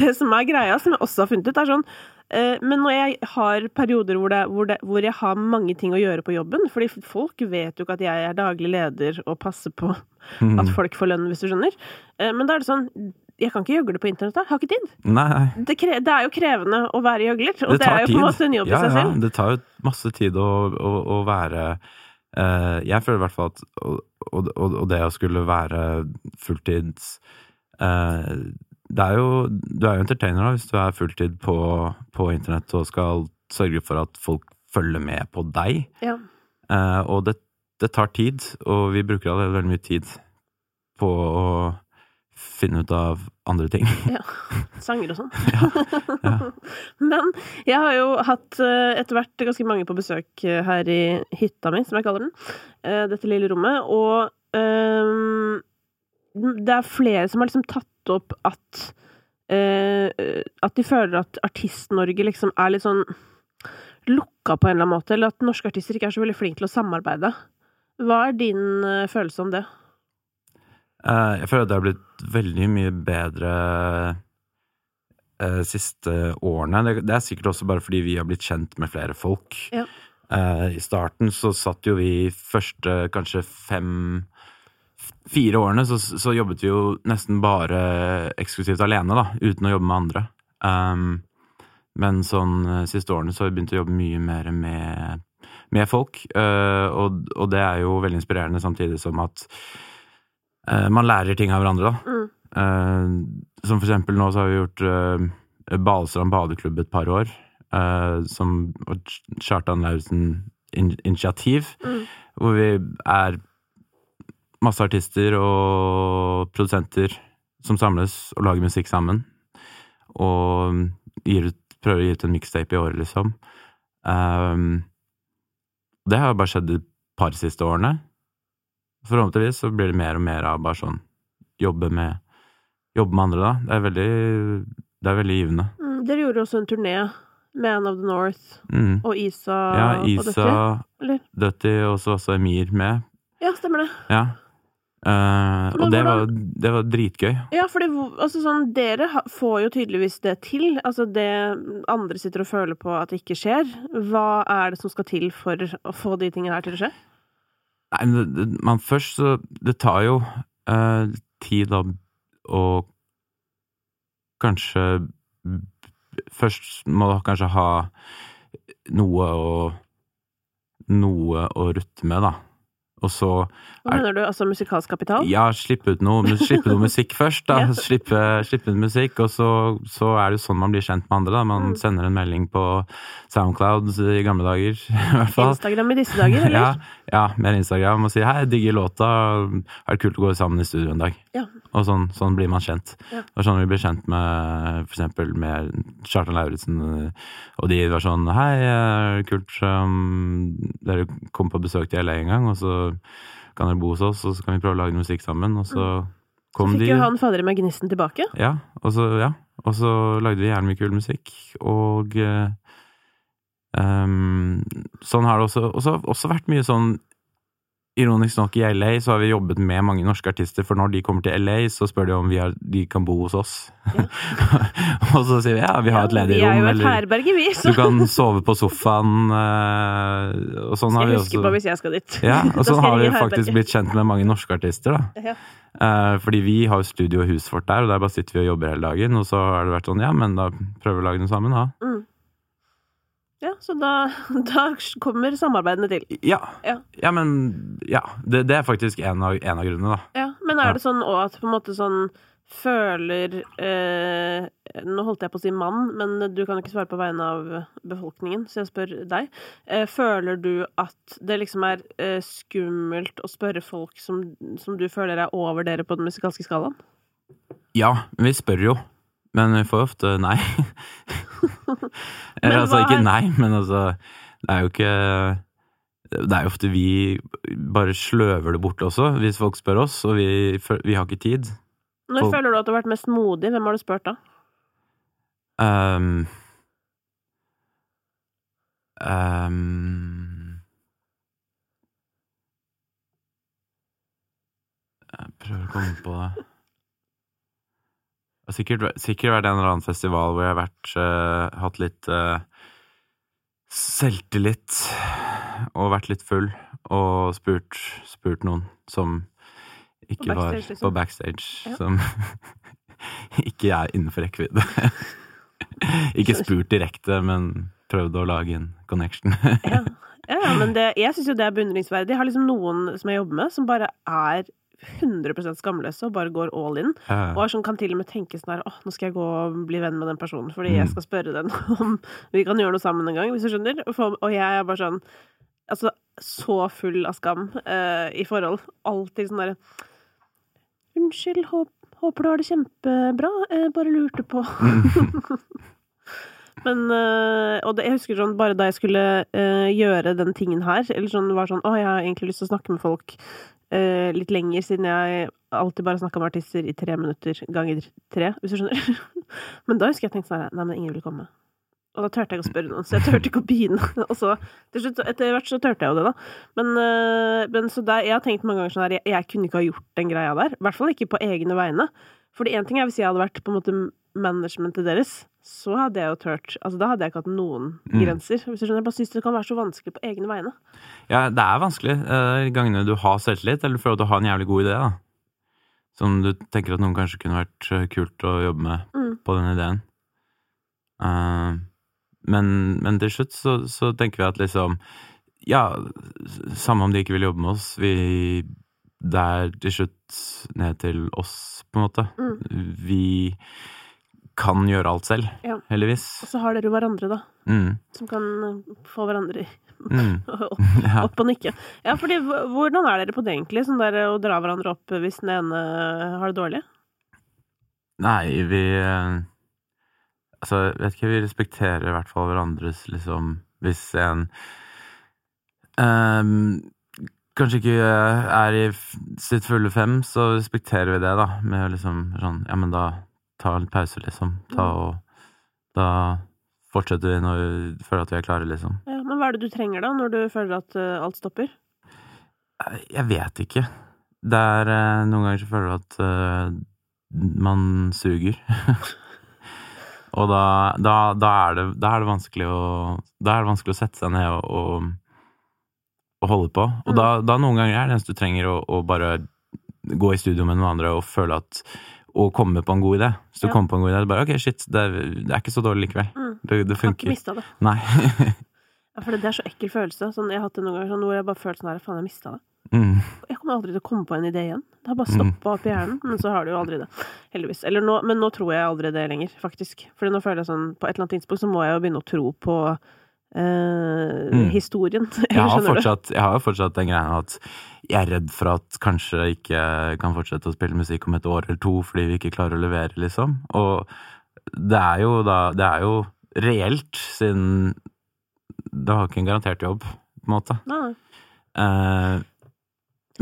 det som er greia, som jeg også har funnet ut, er sånn Eh, Men når jeg har perioder hvor, det, hvor, det, hvor jeg har mange ting å gjøre på jobben Fordi folk vet jo ikke at jeg er daglig leder og passer på Mm. at folk får lønn, hvis du skjønner. Eh, Men da er det sånn Jeg kan ikke gjøgle på internett, da. Jeg har ikke tid. Det, det er jo krevende å være gjøgler, og det, er jo på en måte en jobb ja, i seg ja, selv. det tar jo masse tid å, å, å være Jeg føler i hvert fall at og, og, og det å skulle være fulltids eh, Det er jo Du er jo entertainer da, hvis du er fulltid på, på internett og skal sørge for at folk følger med på deg. Ja. Eh, og det, det tar tid, og vi bruker allerede veldig mye tid på å finne ut av andre ting. ja. Sanger og sånn. ja. Men jeg har jo hatt eh, etter hvert ganske mange på besøk eh, her i hytta mi, som jeg kaller den. eh, Dette lille rommet. Og um, det er flere som har liksom tatt opp at uh, At de føler at Artist-Norge liksom er litt sånn lukka på en eller annen måte, eller at norske artister ikke er så veldig flinke til å samarbeide. Hva er din følelse om det? Eh, Jeg føler at det har blitt veldig mye bedre eh, siste årene. Det, er sikkert også bare fordi vi har blitt kjent med flere folk. Ja. Eh, I starten så satt jo vi første kanskje fem Fire årene så, så jobbet vi jo nesten bare eksklusivt alene, da, uten å jobbe med andre. Um, men sånn siste årene så har vi begynt å jobbe mye mer med, med folk, uh, og, og det er jo veldig inspirerende, samtidig som at man lærer ting av hverandre, da. Mm. Eh, som for eksempel nå så har vi gjort uh, Balestrand badeklubb et par år, eh, som Kjartan Lauritzen-initiativ, Mm. hvor vi er masse artister og produsenter som samles og lager musikk sammen. Og ut, prøver å gi ut en mixtape i året, liksom. Um, det har bare skjedd et par siste årene. Forhåpentligvis så blir det mer og mer av bare sånn jobbe med, jobbe med andre, da. Det er veldig, det er veldig givende. Mm, dere gjorde også en turné. med Man of the North Mm. og Isa Ja, Isa, og eller? Dutty og så også Emir med. Ja, stemmer det. Ja. Uh, og det var, det var dritgøy. Ja, for altså, sånn, dere får jo tydeligvis det til. Altså det andre sitter og føler på at det ikke skjer. Hva er det som skal til for å få de tingene her til å skje? Nei, men først så Det tar jo eh, tid da å kanskje Først må du kanskje ha noe å Noe å rutte med, da. Og så Hva Er- mener du? Altså musikalsk kapital? Ja, slippe ut noe, slippe noe musikk først, da. Ja. Slippe, slippe ut musikk, og så, så er det jo sånn man blir kjent med andre, da. Man Mm. sender en melding på Soundcloud i gamle dager, i hvert fall. Instagram i disse dager, eller? Ja, ja, mer Instagram og si 'hei, digger låta, er det kult å gå sammen i studio en dag'? Ja. Og sånn, sånn blir man kjent. Ja. Det var sånn vi ble kjent med eksempel med Kjartan Lauritzen, og de var sånn 'hei, er det kult um, dere kom på besøk til LA en gang', og så kan dere bo hos oss, og så kan vi prøve å lage musikk sammen', og så kom de Så fikk de jo han fader meg gnisten tilbake. ja, og så, ja. Og så lagde vi gjerne mye kul musikk, og ehm, sånn har det også, også, også vært mye sånn Ironisk nok, i LA så har vi jobbet med mange norske artister, for når de kommer til LA, så spør de om vi har, de kan bo hos oss. og så sier vi ja, vi har et ledig Vi er jo et herberge, vi. du kan sove på sofaen, eh, og sånn har skal vi jeg huske på hvis jeg skal dit. ja, og sånn har vi faktisk blitt kjent med mange norske artister, da. Ja. Eh, fordi vi har jo studio og hus vårt der, og der bare sitter vi og jobber hele dagen. Og så har det vært sånn, ja, men da prøver vi å lage noe sammen, da. Mm. Ja, så da, da kommer samarbeidene til. Ja, Ja. ja men Ja. Det, det er faktisk en av, en av grunnene, da. Ja, men er det sånn òg at på en måte sånn føler eh, Nå holdt jeg på å si mann, men du kan ikke svare på vegne av befolkningen, så jeg spør deg. Eh, føler du at det liksom er eh, skummelt å spørre folk som, som du føler er over dere på den musikalske skalaen? Ja, vi spør jo. Men vi får ofte nei. Eller altså, ikke nei, men altså Det er jo ikke Det er jo ofte vi bare sløver det bort også, hvis folk spør oss, og vi, vi har ikke tid. Når Folk- føler du at du har vært mest modig? Hvem har du spurt da? Um, um, jeg prøver å komme på det. Har sikkert, sikkert vært en eller annen festival hvor jeg har vært, uh, hatt litt uh, selvtillit og vært litt full og spurt, spurt noen som ikke På var liksom. på backstage, Ja. som ikke er innenfor rekkevidde. ikke spurt direkte, men prøvd å lage en connection. Ja, ja ja, men det, jeg syns jo det er beundringsverdig. Jeg har liksom noen som jeg jobber med, som bare er 100% skamløse og bare går all in. Ja. Og sånn, kan til og med tenke sånn her Åh, nå skal jeg gå og bli venn med den personen, fordi jeg Mm. skal spørre den om vi kan gjøre noe sammen en gang, hvis du skjønner. Og jeg er bare sånn Altså, så full av skam uh, i forhold. Alltid sånn derre Unnskyld, håp, håper du har det kjempebra. Jeg bare lurte på Men øh, Og jeg husker sånn bare da jeg skulle øh, gjøre den tingen her, eller sånn var sånn Å, jeg har egentlig lyst til å snakke med folk øh, litt lenger, siden jeg alltid bare snakka med artister i tre minutter ganger tre, hvis du skjønner. men da husker jeg tenkte sånn Nei, men ingen vil komme. Og da turte jeg ikke å spørre noen, så jeg turte ikke å begynne. Og så, slutt, etter hvert så turte jeg jo det, da. Men, men så der, jeg har tenkt mange ganger sånn her jeg, jeg kunne ikke ha gjort den greia der. I hvert fall ikke på egne vegne. Fordi én ting er hvis jeg hadde vært på en måte managementet deres, så hadde jeg jo turt Altså da hadde jeg ikke hatt noen Mm. grenser. Hvis du skjønner, Jeg bare syns det kan være så vanskelig på egne vegne. Ja, det er vanskelig. eh, gangene du har selvtillit, eller føler at du har en jævlig god idé, da. Som du tenker at noen kanskje kunne vært eh, kult å jobbe med Mm. på den ideen. Uh, men, men til slutt så, så tenker vi at liksom Ja, samme om de ikke vil jobbe med oss, vi Det er til slutt ned til oss, på en måte. Mm. Vi kan gjøre alt selv, Ja. heldigvis. Og så har dere jo hverandre, da. Mm. Som kan øh, få hverandre Mm. opp, Ja. opp og nikke. Ja, fordi hvordan er dere på det, egentlig? Sånn der å dra hverandre opp hvis den ene har det dårlig? Nei, vi eh, Altså, jeg vet ikke, vi respekterer i hvert fall hverandres liksom Hvis en um, kanskje ikke er i sitt fulle fem, så respekterer vi det, da. Med liksom sånn Ja, men da ta en pause, liksom. Ta og Da fortsetter vi når vi føler at vi er klare, liksom. Ja, men hva er det du trenger, da, når du føler at uh, alt stopper? Jeg vet ikke. Det er uh, noen ganger så føler du at uh, man suger. og da, da, da, er det, da er det vanskelig å Da er det vanskelig å sette seg ned og, og, og holde på. Og Mm. da, da noen ganger er det eneste du trenger å, å bare gå i studio med noen andre og føle at og komme på en god idé. Hvis du Ja. kommer på en god idé, det er bare ok, shit, det er, det er ikke så dårlig likevel. Mm. Det, det Jeg har ikke funker. mista det. Nei. Ja, for det, er så ekkel følelse. Sånn, jeg har hatt det noen ganger sånn, hvor jeg bare følt sånn her Faen, jeg mista det. mm. Jeg kommer aldri til å komme på en idé igjen. Det har bare Mm. stoppa opp i hjernen. Men så har du jo aldri det. Heldigvis. Eller nå, men nå tror jeg aldri det lenger, faktisk. For nå føler jeg sånn På et eller annet tidspunkt så må jeg jo begynne å tro på Mm. historien. Jeg har, fortsatt, jeg har jo fortsatt den greia at jeg er redd for at kanskje ikke kan fortsette å spille musikk om et år eller to fordi vi ikke klarer å levere, liksom. Og det er jo da Det er jo reelt, siden det har ikke en garantert jobb, på en måte. Eh,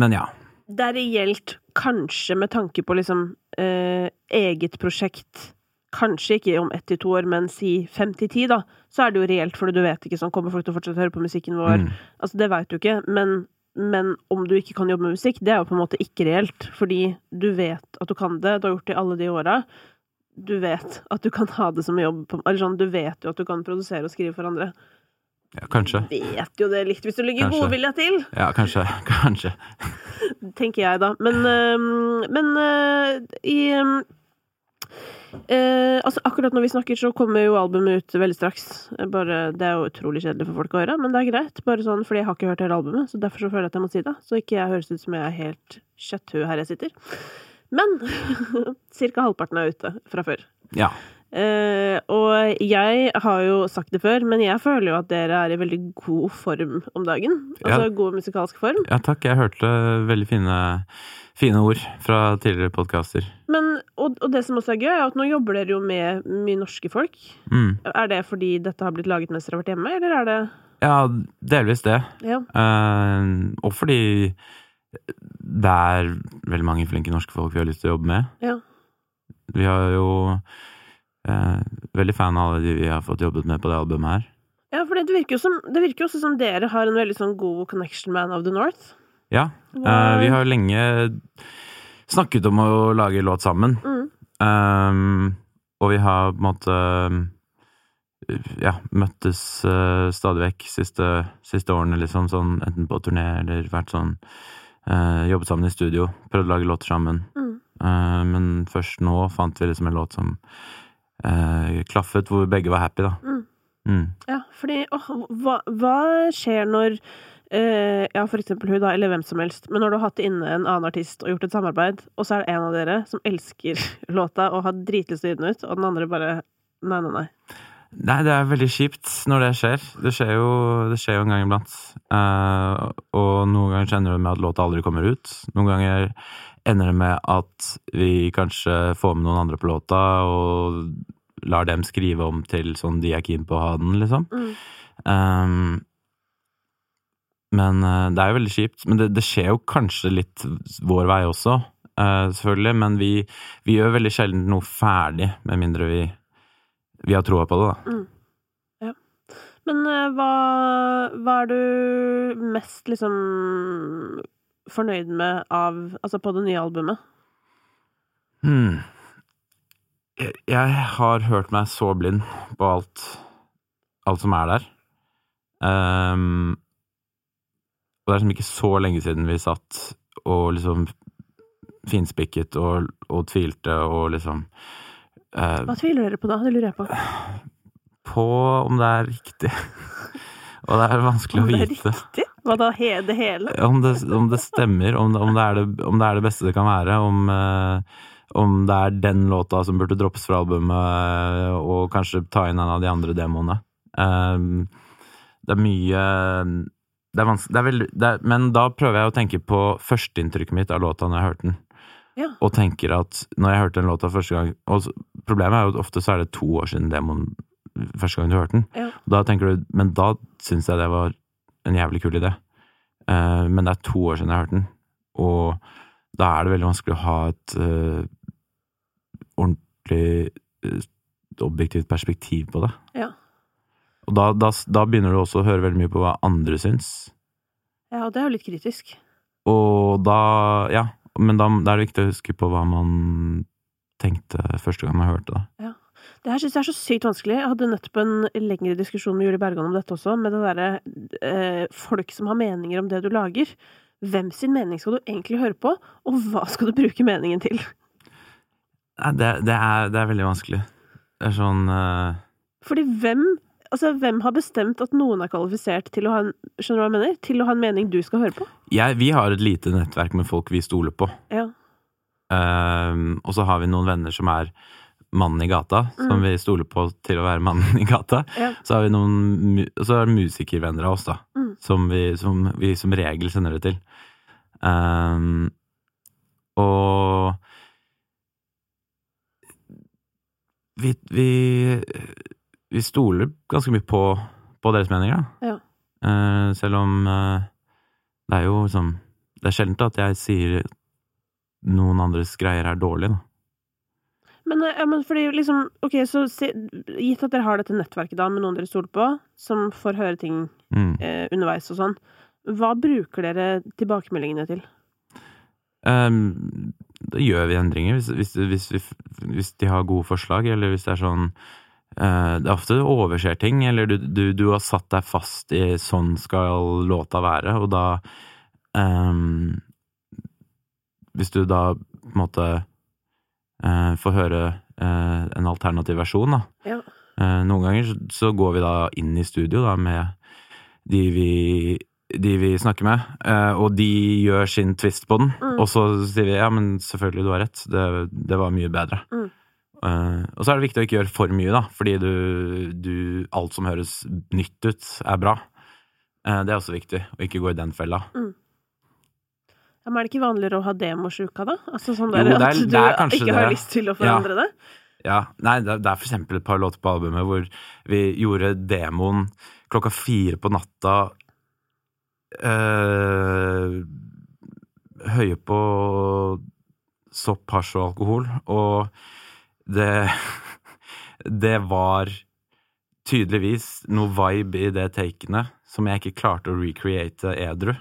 men ja. Det er reelt, kanskje med tanke på liksom eh, eget prosjekt. Kanskje ikke om ett til to år, men si fem til ti, da. Så er det jo reelt, for du vet ikke sånn Kommer folk til å fortsette å høre på musikken vår? Mm. Altså, det veit du ikke, men, men om du ikke kan jobbe med musikk, det er jo på en måte ikke reelt. Fordi du vet at du kan det, du har gjort det i alle de åra. Du vet at du kan ha det som jobb, eller sånn, du vet jo at du kan produsere og skrive for andre. ja kanskje. Du vet jo det litt hvis du legger godvilja til, Ja, kanskje. Kanskje. tenker jeg da. Men, men øh, i eh, altså akkurat når vi snakker, så kommer jo albumet ut veldig straks. Eh, Bare, det er jo utrolig kjedelig for folk å høre, men det er greit. Bare sånn, fordi jeg har ikke hørt hele albumet, så derfor så føler jeg at jeg må si det. Så ikke jeg høres ut som jeg er helt kjøtthue her jeg sitter. Men cirka halvparten er ute fra før. Ja. Eh, og jeg har jo sagt det før, men jeg føler jo at dere er i veldig god form om dagen. Altså Ja. god musikalsk form. ja, takk. Jeg hørte veldig fine, fine ord fra tidligere podkaster. Og, og det som også er gøy, er at nå jobber dere jo med mye norske folk. Mm. Er det fordi dette har blitt laget mens dere har vært hjemme, eller er det Ja, delvis det. Ja. Uh, og fordi det er veldig mange flinke norske folk vi har lyst til å jobbe med. Ja. Vi har jo Veldig fan av alle de vi har fått jobbet med på det albumet her. Ja, for det virker jo som, det virker også som dere har en veldig sånn god connection med An of the North. Ja, eh, vi har lenge snakket om å lage låt sammen. Mm. Um, og vi har på en måte ja, møttes uh, stadig vekk siste, siste årene, liksom, sånn enten på turné eller vært sånn uh, Jobbet sammen i studio, prøvd å lage låter sammen. Mm. Uh, men først nå fant vi liksom en låt som eh, klaffet, hvor begge var happy, da. Mm. Mm. Ja, fordi åh, hva, hva skjer når eh, Ja, for eksempel hun, da, eller hvem som helst, men når du har hatt inne en annen artist og gjort et samarbeid, og så er det en av dere som elsker låta og har dritlyst til å gi den ut, og den andre bare Nei, nei, nei. Nei, det er veldig kjipt når det skjer. Det skjer jo, det skjer jo en gang iblant. Uh, og noen ganger ender det med at låta aldri kommer ut. Noen ganger ender det med at vi kanskje får med noen andre på låta, og lar dem skrive om til sånn de er keen på å ha den, liksom. Mm. Um, men eh, det er jo veldig kjipt. Men det, det skjer jo kanskje litt vår vei også, uh, selvfølgelig. Men vi, vi gjør veldig sjelden noe ferdig, med mindre vi, vi har troa på det, da. Mm. Ja. Men eh, hva, hva er du mest liksom fornøyd med av Altså på det nye albumet? Hmm. Jeg, har hørt meg så blind på alt, alt som er der. Um, og det er liksom ikke så lenge siden vi satt og liksom finspikket og, og tvilte og liksom uh, Hva tviler dere på da? Det lurer jeg på. På om det er riktig. og det er vanskelig å vite. Om det er riktig? Hva da? He det hele? Om det, om det stemmer, om det, om, det er det, om det er det beste det kan være. Om, eh, om det er den låta som burde droppes fra albumet, og kanskje ta inn en av de andre demoene. Um, det er mye det er vanskelig, det er veldig, det er, Men da prøver jeg å tenke på førsteinntrykket mitt av låta når jeg hørte den. Ja. Og tenker at når jeg hørte den låta første gang Og problemet er jo at ofte så er det to år siden demoen første gang du hørte den. Ja. Da tenker du Men da syns jeg det var en jævlig kul idé. Uh, men det er to år siden jeg hørte den, og da er det veldig vanskelig å ha et eh, ordentlig eh, objektivt perspektiv på det. Ja. Og da, da, da begynner du også å høre veldig mye på hva andre syns. ja, og det er jo litt kritisk. Og da Ja, men da, da er det viktig å huske på hva man tenkte første gang man hørte det. Det her syns jeg er så sykt vanskelig. Jeg hadde nettopp en lengre diskusjon med Julie Bergan om dette også, med det derre eh, folk som har meninger om det du lager. Hvem sin mening skal du egentlig høre på, og hva skal du bruke meningen til? Det, det, er, det er veldig vanskelig. Det er sånn uh... Fordi hvem Altså, hvem har bestemt at noen er kvalifisert til å ha en Skjønner du hva jeg mener? Til å ha en mening du skal høre på? jeg, Vi har et lite nettverk med folk vi stoler på. Ja. Uh, og så har vi noen venner som er mannen i gata, som Mm. vi stoler på til å være mannen i gata. Ja. Så har vi noen så er det musikervenner av oss, da, Mm. som, vi, som vi som regel sender det til. Uh, og vi, vi, vi stoler ganske mye på, på deres meninger, da. Ja. Uh, selv om uh, det er jo liksom Det er sjelden at jeg sier noen andres greier er dårlig, da. Men, eh, ja, men fordi liksom Ok, så se, gitt at dere har dette nettverket da med noen dere stoler på, som får høre ting Mm. eh, underveis og sånn, hva bruker dere tilbakemeldingene til? Ehm, da gjør vi endringer hvis, hvis, hvis, vi- hvis de har gode forslag, eller hvis det er sånn uh, Det er ofte du overser ting, eller du, du, du har satt deg fast i 'sånn skal låta være', og da um, Hvis du da på en måte uh, får høre uh, en alternativ versjon, da. Ja. Noen ganger så, så går vi da inn i studio da med de vi de vi snakker med, eh, og de gjør sin twist på den. Mm. Og så sier vi ja, men selvfølgelig, du har rett, det, det var mye bedre. Mm. Eh, og så er det viktig å ikke gjøre for mye, da, fordi du, du Alt som høres nytt ut, er bra. Eh, det er også viktig, å ikke gå i den fella. Ja, men er det ikke vanligere å ha demosjuka, da? Altså sånn Jo, der det er- at du er kanskje ikke har det. lyst til å Ja. forandre det? Ja, nei, det er for eksempel et par låter på albumet hvor vi gjorde demoen klokka fire på natta. Eh, høye på sopp, hasj og alkohol, og det Det var tydeligvis noe vibe i det takene som jeg ikke klarte å recreate edru.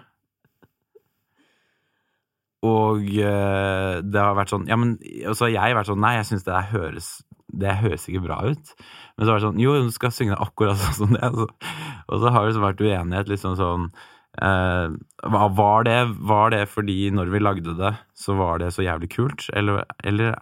og eh, det har vært sånn Ja, men så har jeg vært sånn Nei, jeg syns det der høres Det høres ikke bra ut. Men så var det sånn Jo, du skal synge det akkurat sånn som det. Og så har det så vært uenighet, liksom sånn var, det, var det fordi når vi lagde det, så var det så jævlig kult, eller, eller,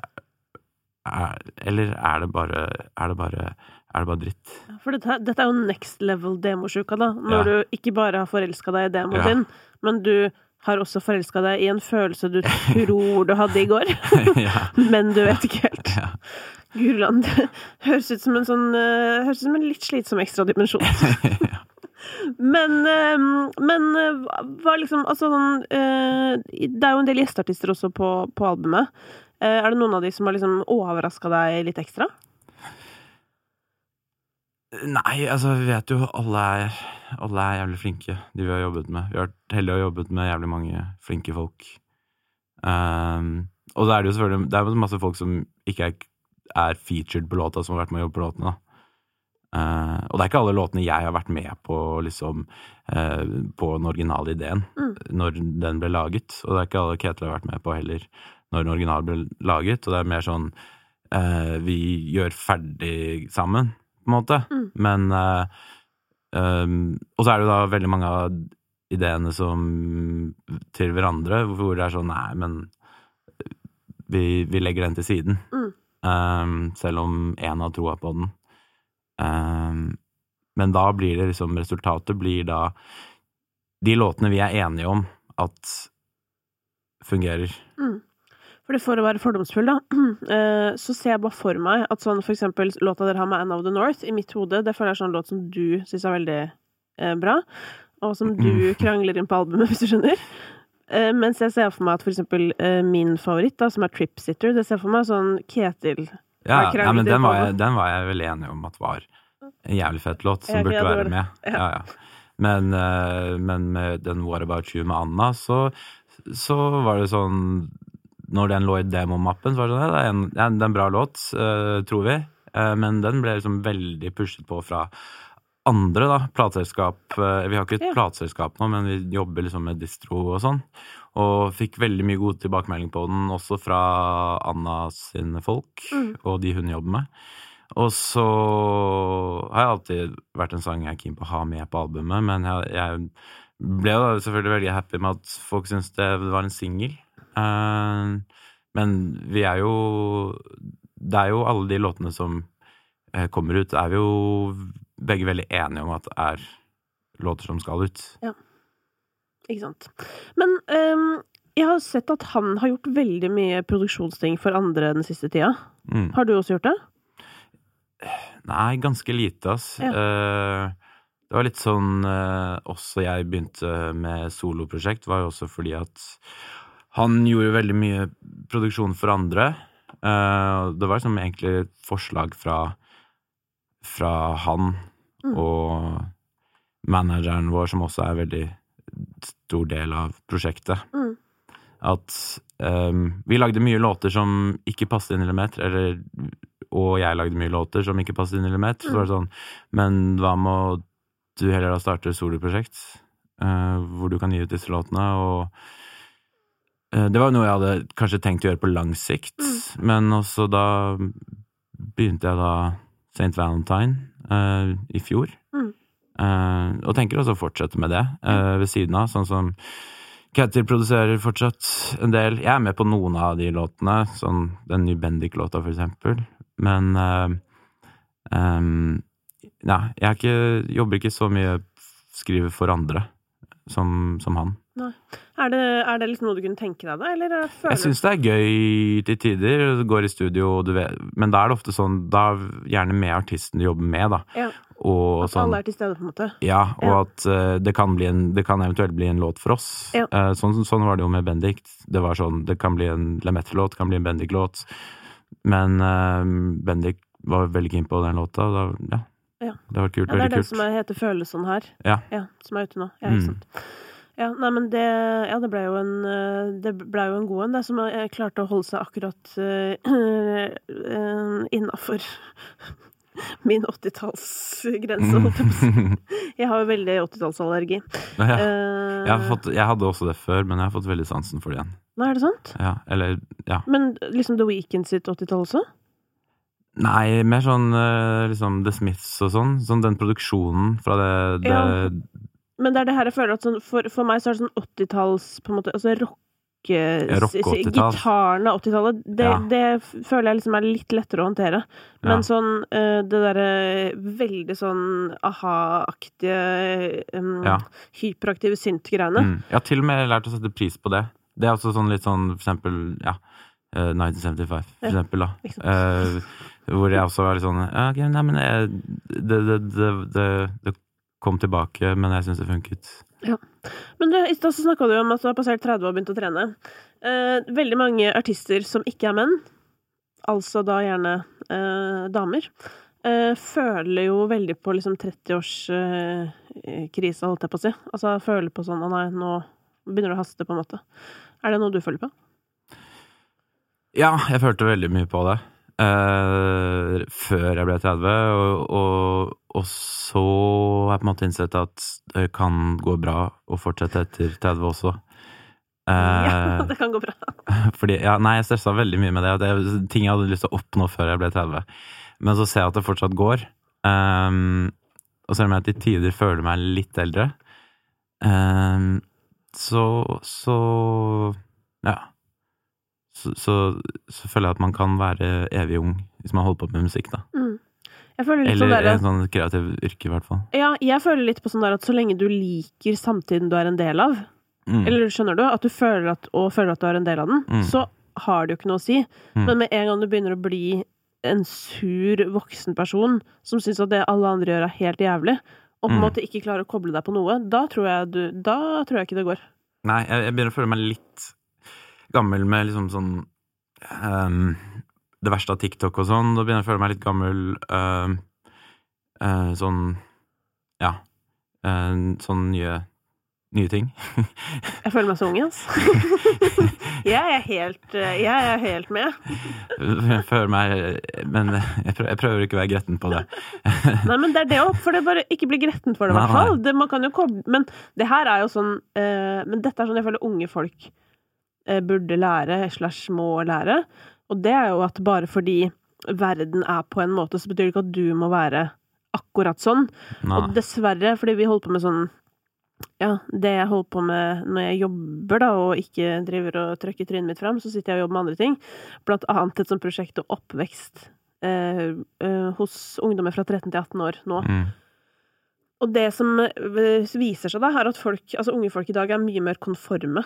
er, eller er det bare Er det bare, er det bare dritt? For dette, dette er jo next level demosjuka, da. Når Ja. du ikke bare har forelska deg i demoen Ja. din, men du har også forelska deg i en følelse du tror du hadde i går, ja. men du vet ikke helt. ja. Guriland, det høres ut som en sånn eh, Høres ut som en litt slitsom ekstradimensjon. ja. Men, eh, men eh, hva liksom Altså sånn eh, Det er jo en del gjesteartister også på, på albumet. Eh, Er det noen av de som har liksom overraska deg litt ekstra? Nei, altså, vi vet jo alle er, alle er jævlig flinke, de vi har jobbet med. Vi har vært heldige og jobbet med jævlig mange flinke folk. Um, og så er det jo selvfølgelig Det er masse folk som ikke er, er featured på låta, som har vært med å jobbe på låtene. da. Eh, og det er ikke alle låtene jeg har vært med på liksom uh, på den originale ideen Mm. når den ble laget. Og det er ikke alle Ketil har vært med på heller når den originale ble laget. Og det er mer sånn uh, vi gjør ferdig sammen, på en måte. Mm. Men um, Og så er det jo da veldig mange av ideene som til hverandre hvor det er sånn Nei, men vi, vi legger den til siden. Mm. Um, selv om én har troa på den. Um, men da blir det liksom Resultatet blir da de låtene vi er enige om at fungerer. Mm. For å være fordomsfull, da, eh, så ser jeg bare for meg at sånn for eksempel låta dere har med Anne of the North, i mitt hode, det føler jeg er sånn låt som du syns er veldig eh, bra, og som du Mm. krangler inn på albumet, hvis du skjønner. Eh, mens jeg ser for meg at for eksempel min favoritt, da, som er Tripsitter, det ser jeg for meg sånn Ketil Ja, ja men den var, jeg, den var jeg veldig enig om at var en jævlig fett låt, som burde være med. Ja. Ja. Men, eh, men med den What About You med Anna, så, så var det sånn Når den lå i demomappen, så var det sånn det er en, det er en bra låt, eh, tror vi. Eh, men den ble liksom veldig pushet på fra andre, da. Plateselskap. Vi har ikke et plateselskap nå, men vi jobber liksom med distro og sånn. Og fikk veldig mye god tilbakemelding på den, også fra Anna sine folk, Mm. og de hun jobber med. Og så har jeg alltid vært en sang jeg er keen på å ha med på albumet, men jeg, jeg ble jo selvfølgelig veldig happy med at folk syntes det var en singel. Uh, men vi er jo Det er jo alle de låtene som eh, kommer ut, er vi jo begge veldig enige om at det er låter som skal ut. Ikke sant. Men um, jeg har sett at han har gjort veldig mye produksjonsting for andre den siste tida. Mm. Har du også gjort det? Nei, ganske lite, ass. Ja. Uh, det var litt sånn uh, Også jeg begynte med soloprosjekt, var jo også fordi at han gjorde veldig mye produksjon for andre. Uh, det var liksom egentlig et forslag fra, fra han Mm. og manageren vår, som også er veldig stor del av prosjektet. Mm. At um, vi lagde mye låter som ikke passet inn i Lemeter, eller og jeg lagde mye låter som ikke passet inn i Lemeter. Så var det sånn Men hva med å du heller da starte soloprosjekt, uh, hvor du kan gi ut disse låtene, og eh, Det var noe jeg hadde kanskje tenkt å gjøre på lang sikt, men også da begynte jeg da St. Valentine uh, i fjor. Mm. Eh, og tenker også å fortsette med det uh, ved siden av, sånn som Catty produserer fortsatt en del. Jeg er med på noen av de låtene, sånn den nye Bendik-låta for eksempel, men eh, ehm, Nei, jeg ikke, jobber ikke så mye skriver for andre som, som han. Er det, er det liksom noe du kunne tenke deg, da? Eller er- føler Jeg syns det er gøy til tider, du går i studio, og du vet, men da er det ofte sånn Da er gjerne med artisten du jobber med, da. Ja. Og At sånn, alle er til stede, på en måte? ja, og Ja. at uh, det, kan bli en, det kan eventuelt bli en låt for oss. Ja. Uh, sånn, sånn var det jo med Bendik. Det var sånn, det kan bli en Lemaitre-låt, kan bli en Bendik-låt. Men uh, Bendik var veldig keen på den låta. Da, ja. Ja. Det var kult. Ja, det er den som er, heter Følelsen her. Ja. ja. Som er ute nå. Ja, ikke Mm. sant. Ja, nei, men det, ja, det ble jo en eh, ble jo en god en. Det som klarte å holde seg akkurat uh, innafor Min 80-tallsgrense, holdt jeg på å si. Jeg har jo veldig 80-tallsallergi. Ja, Eh, jeg, fått, jeg hadde også det før, men jeg har fått veldig sansen for det igjen. Nei, er det sant? Ja, eller ja. Men liksom The Weeknd sitt 80-tall også? Nei, mer sånn eh, liksom The Smiths og sånn. Sånn den produksjonen fra det, det Ja. Men det er det her jeg føler at sånn, for, for meg så er det sånn 80-talls på en måte, altså rock- s- av 80-tall. Gitarene 80-tallet, det, Ja. det føler jeg liksom er litt lettere å håndtere. Men Ja. sånn eh, det derre veldig sånn aha-aktige um, Ja. hyperaktive synt-greiene. Mm. Jeg har til og med lært å sette pris på det. Det er også sånn litt sånn for eksempel ja, eh, 1975, for Ja, eksempel, da. Liksom. sant. Eh, hvor jeg også var litt sånn ja, ok, Nei, men jeg, det, det, det, det, kom tilbake, men jeg syns det funket. Men du, i stad snakka du om at du har passert 30 og begynt å trene. Eh, veldig mange artister som ikke er menn, altså da gjerne eh, damer, eh, føler jo veldig på liksom 30-årskrisa, holdt jeg på å si. Altså føler på sånn å nei, nå begynner det å haste, på en måte. Er det noe du føler på? Ja, jeg følte veldig mye på det. Eh, før jeg ble 30, og, og, og så har jeg på en måte innsett at det kan gå bra å fortsette etter 30 også. ja, Eh, det kan gå bra. Fordi, ja, nei, jeg stressa veldig mye med det. Det er ting jeg hadde lyst til å oppnå før jeg ble 30. Men så ser jeg at det fortsatt går. Um, og selv om jeg til tider føler meg litt eldre, um, så så ja. Så, så, så føler jeg at man kan være evig ung hvis man holder på med musikk, da. Mm. Litt sånn Eller der, en sånn kreativ yrke, i hvert fall. Ja, jeg føler litt på sånn der at så lenge du liker samtiden du er en del av, Mm. eller skjønner du, at du føler at, og føler at du er en del av den, Mm. så har det jo ikke noe å si. Mm. Men med en gang du begynner å bli en sur voksen person som syns at det alle andre gjør er helt jævlig, og på en Mm. måte ikke klarer å koble deg på noe, da tror jeg, du, da tror jeg ikke det går. Nei, jeg, jeg begynner å føle meg litt gammel med liksom sånn um, Det verste av TikTok og sånn. Da begynner jeg å føle meg litt gammel uh, uh, sånn Ja. Uh, sånn nye Nye ting. Jeg føler meg så ung, ass. jeg, er helt, eh, jeg er helt med. Jeg føler meg Men jeg prøver, jeg prøver ikke å være gretten på det. Nei, men det er det òg, for det bare ikke bli gretten for det, i hvert fall. Det, man kan jo koble, men det her er jo sånn uh, Men dette er sånn jeg føler unge folk burde lære, slash må lære. Og det er jo at bare fordi verden er på en måte, så betyr det ikke at du må være akkurat sånn. Nei. Og dessverre, fordi vi holder på med sånn Ja, det jeg holder på med når jeg jobber, da, og ikke driver og trykker trynet mitt fram, så sitter jeg og jobber med andre ting. Blant annet et sånt prosjekt om oppvekst eh, eh, hos ungdommer fra 13 til 18 år nå. Mm. Og det som eh, viser seg da, er at folk, altså unge folk i dag er mye mer konforme.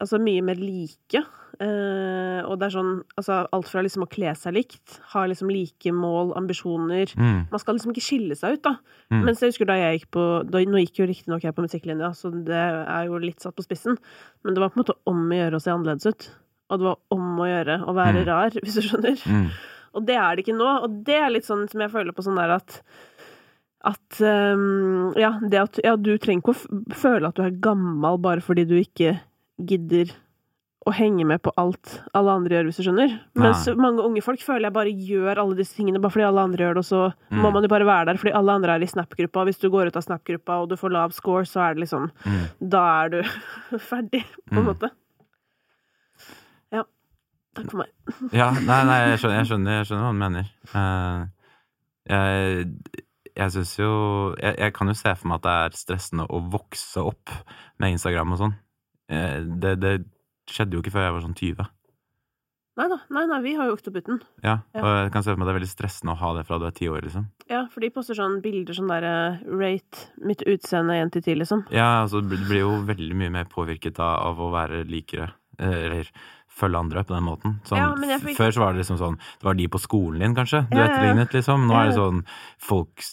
Altså mye mer like. Eh, og det er sånn altså alt fra liksom å kle seg likt, ha liksom like mål, ambisjoner. Mm. Man skal liksom ikke skille seg ut, da. Mm. Mens jeg husker da jeg gikk på da, Nå gikk jo riktignok jeg på musikklinja, så det er jo litt satt på spissen. Men det var på en måte om å gjøre å se annerledes ut. Og det var om å gjøre å være Mm. rar, hvis du skjønner. Mm. Og det er det ikke nå. Og det er litt sånn som jeg føler på sånn der at at um, Ja, det at Ja, du trenger ikke å føle at du er gammel bare fordi du ikke gidder å henge med på alt alle andre gjør, hvis du skjønner. Mens Nei. mange unge folk føler jeg bare gjør alle disse tingene bare fordi alle andre gjør det, og så må Mm. man jo bare være der fordi alle andre er i Snap-gruppa. Hvis du går ut av Snap-gruppa og du får lav score, så er det liksom Mm. Da er du ferdig, på en Mm. måte. Ja. Takk for meg. Ja, nei, nei, jeg skjønner, jeg skjønner, jeg skjønner hva du mener. Uh, jeg jeg syns jo jeg, jeg kan jo se for meg at det er stressende å vokse opp med Instagram og sånn. Eh, det, det skjedde jo ikke før jeg var sånn 20. Nei da. Nei, nei, vi har jo oktoputten. Ja. Og jeg kan se for meg det er veldig stressende å ha det fra du er ti år, liksom. Ja, for de poster sånn bilder sånn derre Rate mitt utseende én til ti, liksom. Ja, altså du blir jo veldig mye mer påvirket av, av å være likere, eh, eller følge andre på den måten. Sånn, Ja, men jeg fikk- Før så var det liksom sånn Det var de på skolen din, kanskje, du Ja, etterlignet, liksom. Nå er det sånn folk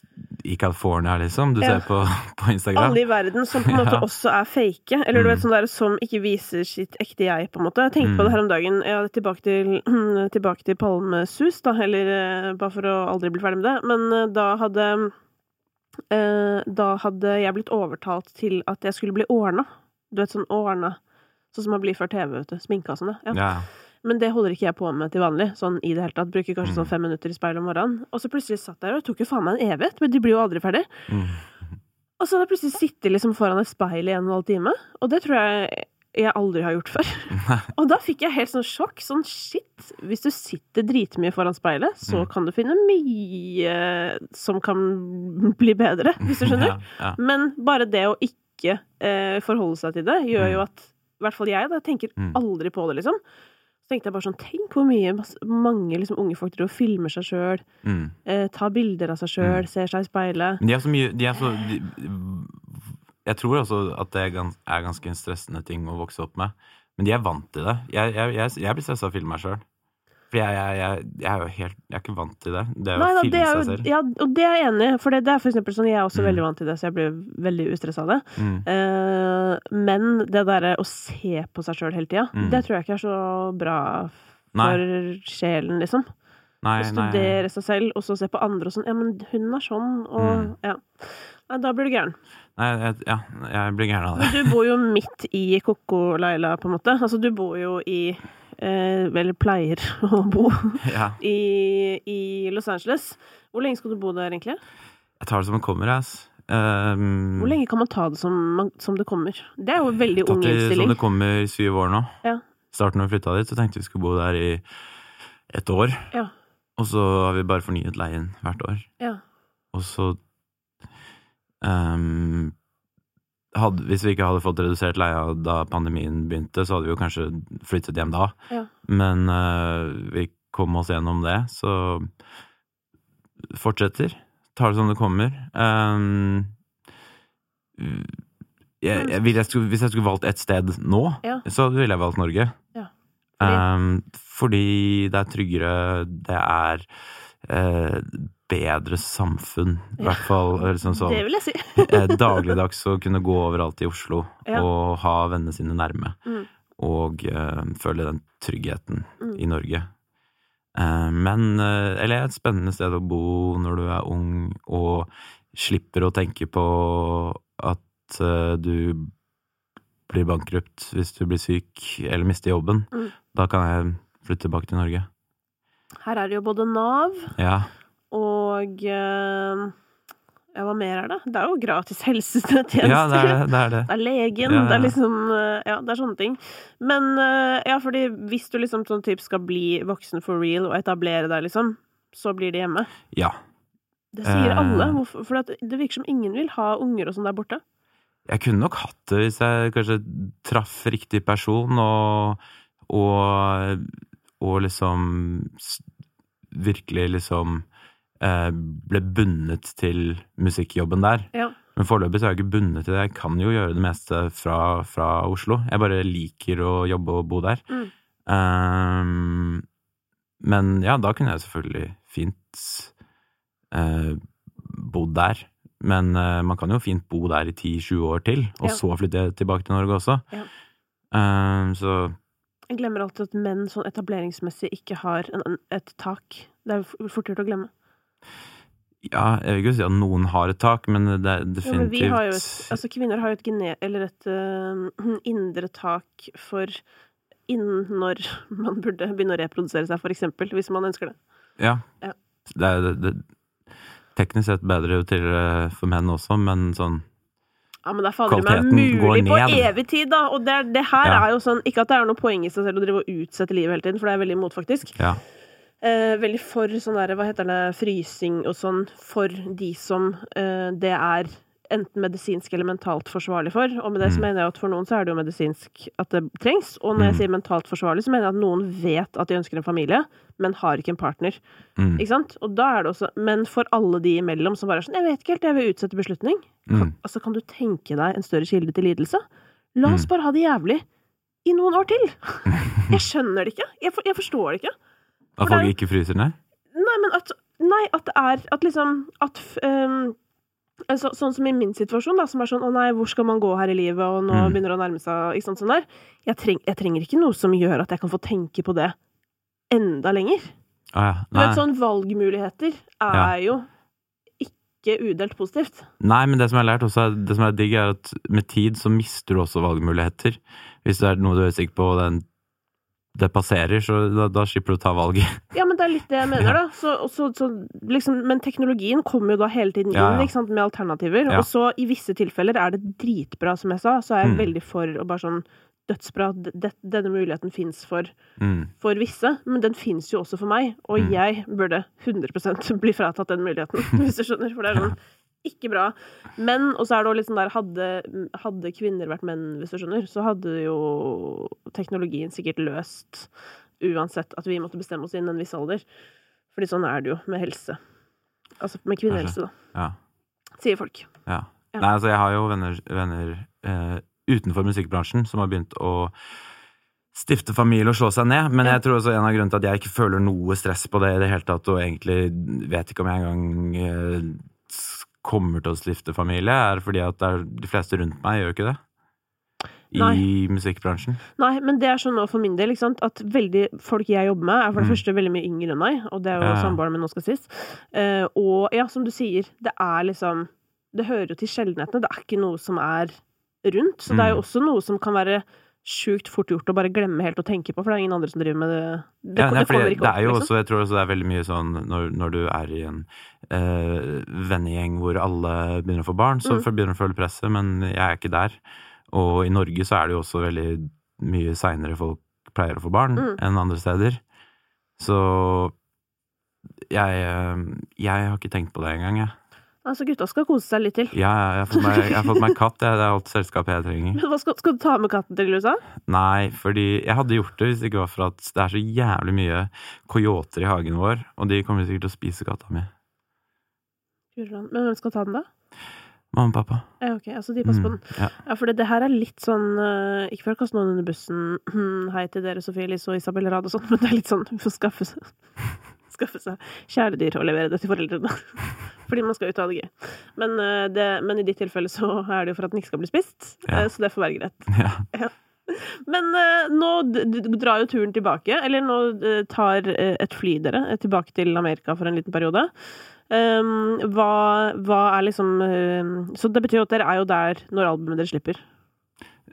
i California, liksom, du ser på, på Instagram. Alle i verden som på en måte også er fake. Eller du Mm. vet, sånn der som ikke viser sitt ekte jeg, på en måte. Jeg tenkte på Mm. det her om dagen. Ja, tilbake til, tilbake til Palmesus, da. Eller eh, bare for å aldri bli ferdig med det. Men eh, da hadde eh, Da hadde jeg blitt overtalt til at jeg skulle bli ordna. Du vet, sånn ordna. Sånn som man blir før TV, vet du. Sminka og sånn, ja. Ja. Men det holder ikke jeg på med til vanlig, sånn i det hele tatt. Bruker kanskje Mm. sånn fem minutter i speilet om morgenen. Og så plutselig satt der, og det tok jo faen meg en evighet, men de blir jo aldri ferdig. Mm. Og så hadde jeg plutselig sittet liksom foran et speil i en og en halv time, og det tror jeg jeg aldri har gjort før. Og da fikk jeg helt sånn sjokk. Sånn shit, hvis du sitter dritmye foran speilet, så Mm. kan du finne mye som kan bli bedre, hvis du skjønner. Ja, ja. Men bare det å ikke eh, forholde seg til det, gjør Mm. jo at I hvert fall jeg, da, tenker Mm. aldri på det, liksom. Så tenkte jeg bare sånn Tenk hvor mye mange liksom, unge folk driver og filmer seg sjøl, Mm. eh, tar bilder av seg sjøl, Mm. ser seg i speilet. De er så mye de er så, de, Jeg tror også at det er, gans, er ganske en stressende ting å vokse opp med. Men de er vant til det. Jeg, jeg, jeg, jeg blir stressa av å filme meg sjøl. For jeg, jeg, jeg, jeg er jo helt Jeg er ikke vant til det. Det er Nei å da, det er seg jo, selv. ja, og det er jeg enig i, for det, det er for eksempel sånn Jeg er også Mm. veldig vant til det, så jeg blir veldig ustressa av det. Mm. Uh, men det derre å se på seg sjøl hele tida, Mm. det tror jeg ikke er så bra Nei, for sjelen, liksom. nei, Å nei. studere seg selv, og så se på andre og sånn Ja, men hun er sånn, og Mm. ja. Nei, da blir du gæren. nei jeg, ja, jeg blir gæren av det. Men du bor jo midt i Koko-Laila, på en måte. Altså, du bor jo i Eller pleier å bo Ja, i, i Los Angeles. Hvor lenge skal du bo der, egentlig? jeg tar det som det kommer, jeg. Um, Hvor lenge kan man ta det som, som det kommer? Det er jo en veldig ung det som det kommer i syv år nå. Ja. Starten da vi flytta dit, så tenkte vi skulle bo der i et år. Ja. Og så har vi bare fornyet leien hvert år. Ja. Og så ehm, hadde, Hvis vi ikke hadde fått redusert leia da pandemien begynte, så hadde vi jo kanskje flyttet hjem da. Ja. Men uh, vi kom oss gjennom det, så fortsetter. Tar det som det kommer. Um, jeg, jeg, vil jeg skulle, hvis jeg skulle valgt et sted nå, Ja. så ville jeg valgt Norge. Ja. Fordi? Um, fordi det er tryggere, det er eh, bedre samfunn. I Ja. hvert fall liksom sånn Det vil jeg si. eh, dagligdags å kunne gå overalt i Oslo Ja. og ha vennene sine nærme. Mm. Og uh, føle den tryggheten Mm. i Norge. Eh, men Eller et spennende sted å bo når du er ung og slipper å tenke på at du blir bankrupt hvis du blir syk eller mister jobben. Mm. Da kan jeg flytte tilbake til Norge. Her er det jo både Nav Ja. Og eh, Ja, hva mer er det? Det er jo gratis helsetjenester. ja, det er det. er det. Det er legen, Ja, ja. det er liksom eh, Ja, det er sånne ting. Men eh, ja, fordi hvis du liksom sånn type skal bli voksen for real og etablere deg, liksom, så blir det hjemme. Ja. Det sier alle. For det virker som ingen vil ha unger og sånn der borte. Jeg kunne nok hatt det hvis jeg kanskje traff riktig person og og, og liksom virkelig liksom ble bundet til musikkjobben der. Ja. Men foreløpig så er jeg ikke bundet til det. Jeg kan jo gjøre det meste fra, fra Oslo. Jeg bare liker å jobbe og bo der. Mm. Um, men ja, da kunne jeg selvfølgelig fint uh, bodd der. Men uh, man kan jo fint bo der i 10-20 år til, og Ja. så flytte tilbake til Norge også. Ja. Um, så Jeg glemmer alltid at menn sånn etableringsmessig ikke har en, et tak. Det er fort gjort å glemme. Ja, jeg vil ikke si at noen har et tak, men det er Jo, definitivt men vi har jo et, altså kvinner har jo et gene... Eller et uh, indre tak for innen når man burde begynne å reprodusere seg, for eksempel, hvis man ønsker det. Ja. Ja. Det er det, det, teknisk sett bedre til eh, for menn også, men sånn Ja, men det er fader meg mulig på evig tid, da! Og det, det her Ja. er jo sånn Ikke at det er noe poeng i seg selv å drive og utsette livet hele tiden, for det er veldig imot, faktisk. Ja. Eh, veldig for sånn der, hva heter det, frysing og sånn, for de som eh, det er enten medisinsk eller mentalt forsvarlig for. Og med det så Mm. mener jeg at for noen så er det jo medisinsk at det trengs. Og når jeg Mm. sier mentalt forsvarlig, så mener jeg at noen vet at de ønsker en familie, men har ikke en partner. Mm, Ikke sant? Og da er det også Men for alle de imellom som bare er sånn Jeg vet ikke helt, jeg vil utsette beslutning. mm, Altså, kan du tenke deg en større kilde til lidelse? La oss Mm. bare ha det jævlig i noen år til! Jeg skjønner det ikke. Jeg, for, jeg forstår det ikke. At folk ikke fryser ned? Nei, men at Nei, at det er At liksom At um, så, Sånn som i min situasjon, da, som er sånn 'Å nei, hvor skal man gå her i livet?' og nå Mm. begynner det å nærme seg Ikke sant, sånn der. Jeg, treng, jeg trenger ikke noe som gjør at jeg kan få tenke på det enda lenger. Ah, ja. Du vet, sånn valgmuligheter er jo ikke udelt positivt. Nei, men det som jeg har lært også, er, det som er digg, er at med tid så mister du også valgmuligheter. Hvis det er noe du er sikker på, den det passerer, så da, da slipper du å ta valget. Ja, men det er litt det jeg mener, da. Så, så, så, liksom, men teknologien kommer jo da hele tiden inn Ja, ja. Sant, med alternativer. Ja. Og så i visse tilfeller er det dritbra, som jeg sa. Så er jeg Mm. veldig for å bare sånn Dødsbra. at Denne muligheten fins for, Mm. for visse, men den fins jo også for meg. Og Mm. jeg burde 100 bli fratatt den muligheten, hvis du skjønner. For det er sånn ikke bra. Men, og så er det også litt sånn der hadde, hadde kvinner vært menn, hvis du skjønner, så hadde jo teknologien sikkert løst uansett at vi måtte bestemme oss innen en viss alder. Fordi sånn er det jo med helse. Altså med kvinnehelse, da. Ja. Sier folk. Ja. Ja. Nei, altså jeg har jo venner, venner eh, utenfor musikkbransjen som har begynt å stifte familie og slå seg ned, men jeg tror også en av grunnene til at jeg ikke føler noe stress på det i det hele tatt, og egentlig vet ikke om jeg engang eh, kommer til å stifte familie, er fordi at er, de fleste rundt meg gjør ikke det. I Nei. musikkbransjen. Nei, men det er sånn nå for min del, ikke sant, at veldig folk jeg jobber med, er for det Mm. første veldig mye yngre enn meg, og det er jo Ja, samboeren min nå skal sies. Uh, og ja, som du sier, det er liksom Det hører jo til sjeldenhetene. Det er ikke noe som er rundt. Så det er jo Mm. også noe som kan være sjukt fort gjort å bare glemme helt å tenke på, for det er ingen andre som driver med det. Det, Ja, nei, det kommer ikke opp, er jo liksom. også, jeg tror også det er veldig mye sånn når, når du er i en eh, vennegjeng hvor alle begynner å få barn, så Mm. begynner du å føle presset, men jeg er ikke der. Og i Norge så er det jo også veldig mye seinere folk pleier å få barn Mm. enn andre steder. Så jeg, eh, jeg har ikke tenkt på det engang, jeg. Altså, gutta skal kose seg litt til. Ja, jeg, har fått meg, jeg har fått meg katt, det er alt selskapet jeg trenger. Men hva skal, skal du ta med katten til USA? Nei, fordi jeg hadde gjort det hvis det ikke var for at det er så jævlig mye coyoter i hagen vår, og de kommer sikkert til å spise katta mi. Men hvem skal ta den, da? Mamma og pappa. Ja, ok, altså de passer på den. Mm, ja. Ja, for det, det her er litt sånn eh, Ikke for å kaste noen under bussen, hei til dere, Sofie Elise og Isabel Rad og sånn, men det er litt sånn for å skaffe seg Skaffe seg kjæledyr og levere det til foreldrene. Fordi man skal ut og ha det gøy. Men, eh, det, men i ditt tilfelle så er det jo for at den ikke skal bli spist, Ja. eh, så det får være greit. Ja. Men eh, nå drar jo turen tilbake, eller nå tar et fly dere tilbake til Amerika for en liten periode. Um, hva, hva er liksom Så det betyr jo at dere er jo der når albumet dere slipper.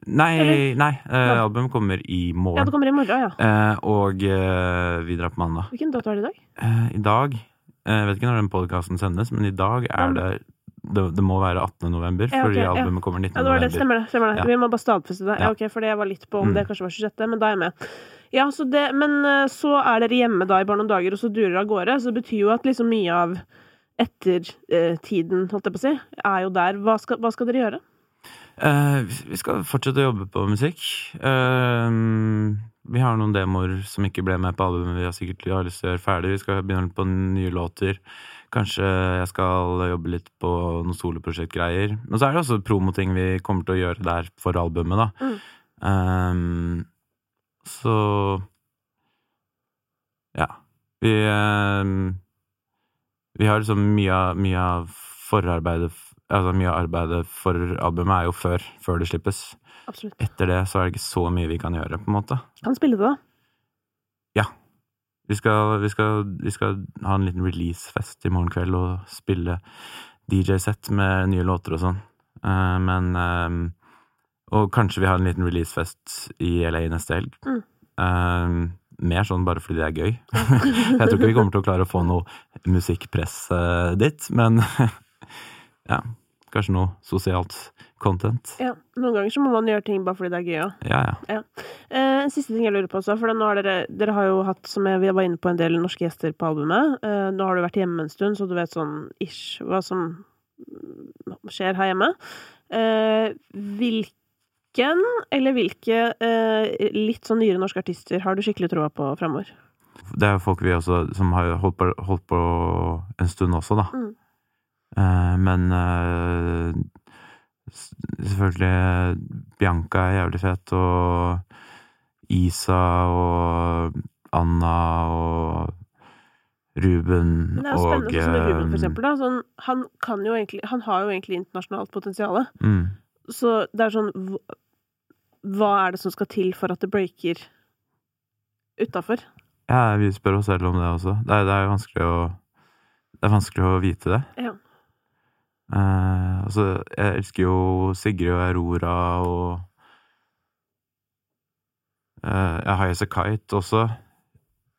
Nei, nei uh, albumet kommer i morgen. Ja, det kommer i morgen, ja. Uh, og uh, vi drar på mandag. Hvilken dato er det i dag? Eh, I dag eh, Jeg vet ikke når den podkasten sendes, men i dag er Ja. det det, det må være 18. november, Ja, okay, fordi ja. albumet kommer 19. Ja, det var det. Stemmer det. stemmer det. Ja. Vi må bare stadfeste det. Ja, Ja. ok, Fordi jeg var litt på om Mm. det kanskje var 26., men da er jeg med. Ja, så det, Men eh, så er dere hjemme da i bare noen dager, og så durer av gårde. Så det betyr jo at liksom mye av ettertiden, holdt jeg på å si, er jo der. Hva skal, hva skal dere gjøre? Eh, vi- skal fortsette å jobbe på musikk. Uh, vi har noen demoer som ikke ble med på albumet vi har sikkert har lyst til å gjøre ferdig. Vi skal begynne på nye låter. Kanskje jeg skal jobbe litt på noen soloprosjektgreier. Men så er det også promoting vi kommer til å gjøre der for albumet, da. Mm. Eh, så Ja. Vi Vi har liksom mye mye av forarbeidet Altså mye av arbeidet for albumet er jo før, før det slippes. Absolutt. Etter det så er det ikke så mye vi kan gjøre, på en måte. Kan spille det, da. Vi skal, vi skal, vi skal ha en liten releasefest i morgen kveld og spille DJ-sett med nye låter og sånn. Uh, men eh, Og kanskje vi har en liten releasefest i LA neste helg. Mm. Uh, mer sånn bare fordi det er gøy. Jeg tror ikke vi kommer til å klare å få noe musikkpress eh, dit, men ja. Kanskje noe sosialt content. Ja, Noen ganger så må man gjøre ting bare fordi det er gøy òg. Ja, ja. Eh, en siste ting jeg lurer på også, for nå har dere, dere har jo hatt, som jeg var inne på, en del norske gjester på albumet. Eh, nå har du vært hjemme en stund, så du vet sånn ish hva som skjer her hjemme. Eh, hvilken, eller hvilke eh, litt sånn nyere norske artister har du skikkelig troa på fremover? Det er jo folk vi også som har holdt på, holdt på en stund også, da. Mm. Eh, men eh, selvfølgelig Bianca er jævlig fet, og Isa og Anna og Ruben og det er jo spennende, som med Ruben, for eh, eksempel. Da. Sånn, han, kan jo egentlig, han har jo egentlig internasjonalt potensial. Mm, Så det er sånn Hva er det som skal til for at det breaker utafor? ja, vi spør oss selv om det også. Det er, det er vanskelig å Det er vanskelig å vite det. Eh, altså, jeg elsker jo Sigrid og Aurora og uh, ja, Kite også.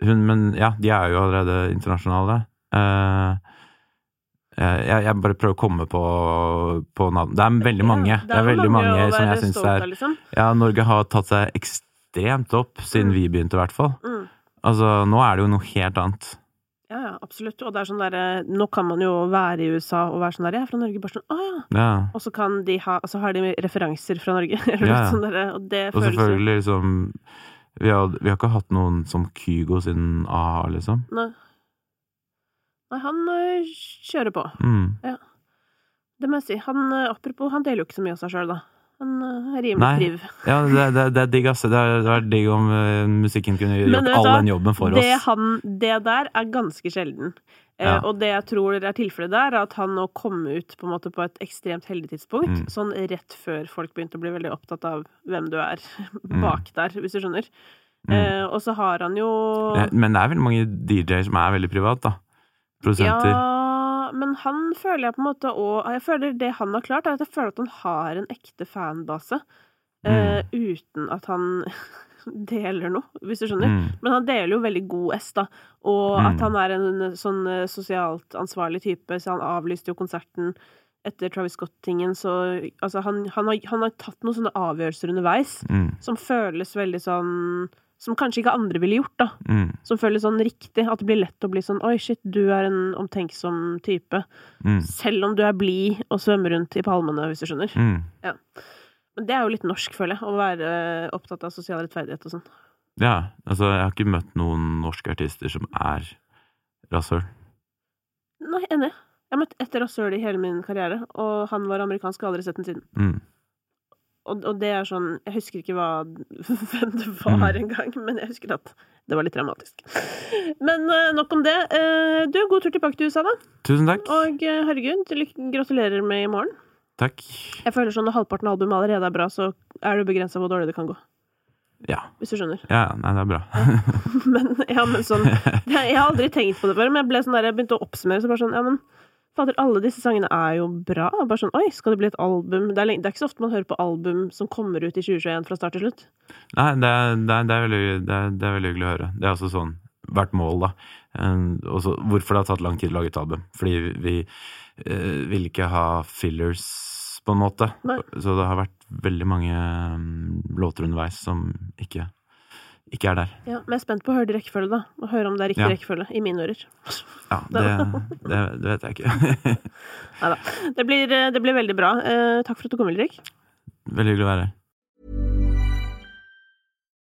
Hun, men ja, de er jo allerede internasjonale. Uh, jeg, jeg, bare prøver å komme på, på navn. Det er veldig mange. Ja, det, er det er veldig mange, mange som jeg syns er liksom. Ja, Norge har tatt seg ekstremt opp siden mm. vi begynte, i hvert fall. Mm. Altså, nå er det jo noe helt annet. Ja, ja, absolutt. Og det er sånn derre Nå kan man jo være i USA og være sånn der Jeg er fra Norge. Bare sånn Å ja. ja. Og så kan de ha Og så har de referanser fra Norge. Eller ja. sånn der, og det og selvfølgelig liksom vi har, vi har, ikke hatt noen som Kygo siden a liksom. Nei. Nei, han øh, kjører på. Mm. Ja. Det må jeg si. Han, apropos, han deler jo ikke så mye av seg sjøl, da. Han øh, er rimelig priv. Ja, det, det, det er digg, ass. Det hadde vært digg om uh, musikken kunne gjort all den jobben for det oss. Han, det der er ganske sjelden. Eh, ja. og det jeg tror er tilfellet der, er at han nå kom ut på, en måte på et ekstremt heldig tidspunkt. Mm. Sånn rett før folk begynte å bli veldig opptatt av hvem du er bak mm. der, hvis du skjønner. Mm. Eh, og så har han jo Men det er veldig mange DJ-er som er veldig private, da. Produsenter. Ja, men han føler jeg på en måte òg Jeg føler det han har klart, er at jeg føler at han har en ekte fanbase. Mm. Uh, uten at han deler noe, hvis du skjønner. Mm. Men han deler jo veldig god S, da. Og mm. at han er en sånn eh, sosialt ansvarlig type, så han avlyste jo konserten etter Travis Scott-tingen, så altså, han, han, har, han, har, tatt noen sånne avgjørelser underveis mm. som føles veldig sånn Som kanskje ikke andre ville gjort, da. Mm. Som føles sånn riktig. At det blir lett å bli sånn Oi, shit, du er en omtenksom type. Mm. Selv om du er blid og svømmer rundt i palmene, hvis du skjønner. Mm. Ja. Men det er jo litt norsk, føler jeg, å være opptatt av sosial rettferdighet og sånn. Ja, altså jeg har ikke møtt noen norske artister som er rasshøl. Nei, enig. Jeg har møtt ett rasshøl i hele min karriere, og han var amerikansk og aldri sett den siden. Og, og, det er sånn Jeg husker ikke hva, hvem det var mm. engang, men jeg husker at det var litt dramatisk. Men uh, nok om det. Uh, du, god tur tilbake til USA, da. Tusen takk. Og uh, herregud, gratulerer med i morgen. Takk. Jeg føler sånn når halvparten av albumet allerede er bra, så er det begrensa hvor dårlig det kan gå. Ja. Hvis du skjønner. Ja, nei, det er bra. men, ja, men sånn Jeg har aldri tenkt på det før, men jeg ble sånn der, jeg begynte å oppsummere, så bare sånn Ja, men fader, alle disse sangene er jo bra. Bare sånn Oi, skal det bli et album? Det er, det er, ikke så ofte man hører på album som kommer ut i 2021 fra start til slutt. Nei, det er, det er, det er veldig, det veldig hyggelig å høre. Det er også sånn hvert mål, da. Også, hvorfor det har tatt lang tid å lage et album. Fordi vi, vi uh, vil ikke ha fillers, på en måte. Nei. Så det har vært veldig mange um, låter underveis som ikke, ikke er der. Ja, Men jeg er spent på å høre det rekkefølge, da. Og høre om det er riktig ja. rekkefølge. I mine ører. Ja, det, det, det vet jeg ikke. Nei da. Det, det, blir veldig bra. Eh, takk for at du kom, Ulrik. Veldig hyggelig å være her.